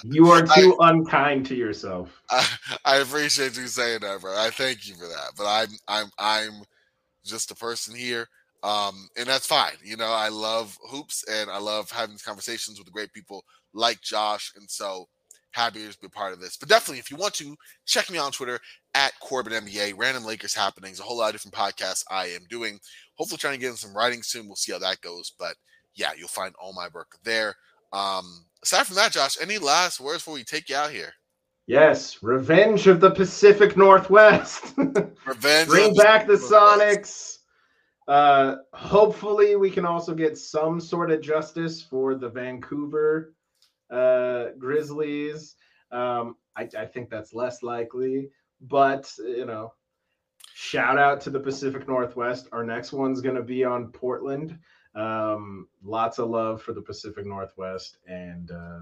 you are too I, unkind to yourself. I, I, appreciate you saying that, bro. I thank you for that. But I'm I'm I'm just a person here. Um, and that's fine. You know, I love hoops and I love having conversations with great people like Josh. And so happy to be part of this. But definitely, if you want to, check me on Twitter at Corbin NBA, random Lakers happenings, a whole lot of different podcasts I am doing. Hopefully, trying to get in some writing soon. We'll see how that goes. But yeah, you'll find all my work there. Um, aside from that, Josh, any last words before we take you out here? Yes, revenge of the Pacific Northwest. Revenge. Bring back the Sonics. Uh, hopefully, we can also get some sort of justice for the Vancouver uh, Grizzlies. Um, I, I think that's less likely, but you know, shout out to the Pacific Northwest. Our next one's going to be on Portland. Um, lots of love for the Pacific Northwest, and uh,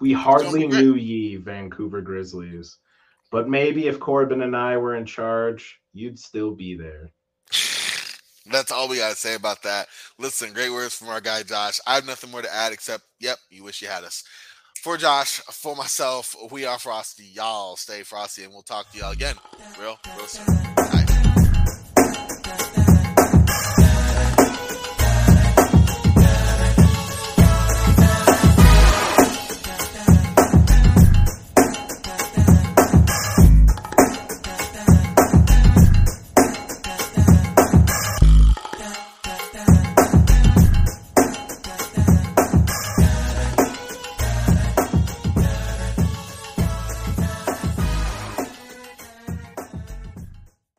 we hardly knew ye Vancouver Grizzlies, but maybe if Corbin and I were in charge, you'd still be there. That's all we got to say about that. Listen, great words from our guy Josh. I have nothing more to add except, yep, you wish you had us. For Josh, for myself, we are Frosty. Y'all stay frosty, and we'll talk to y'all again real, real soon.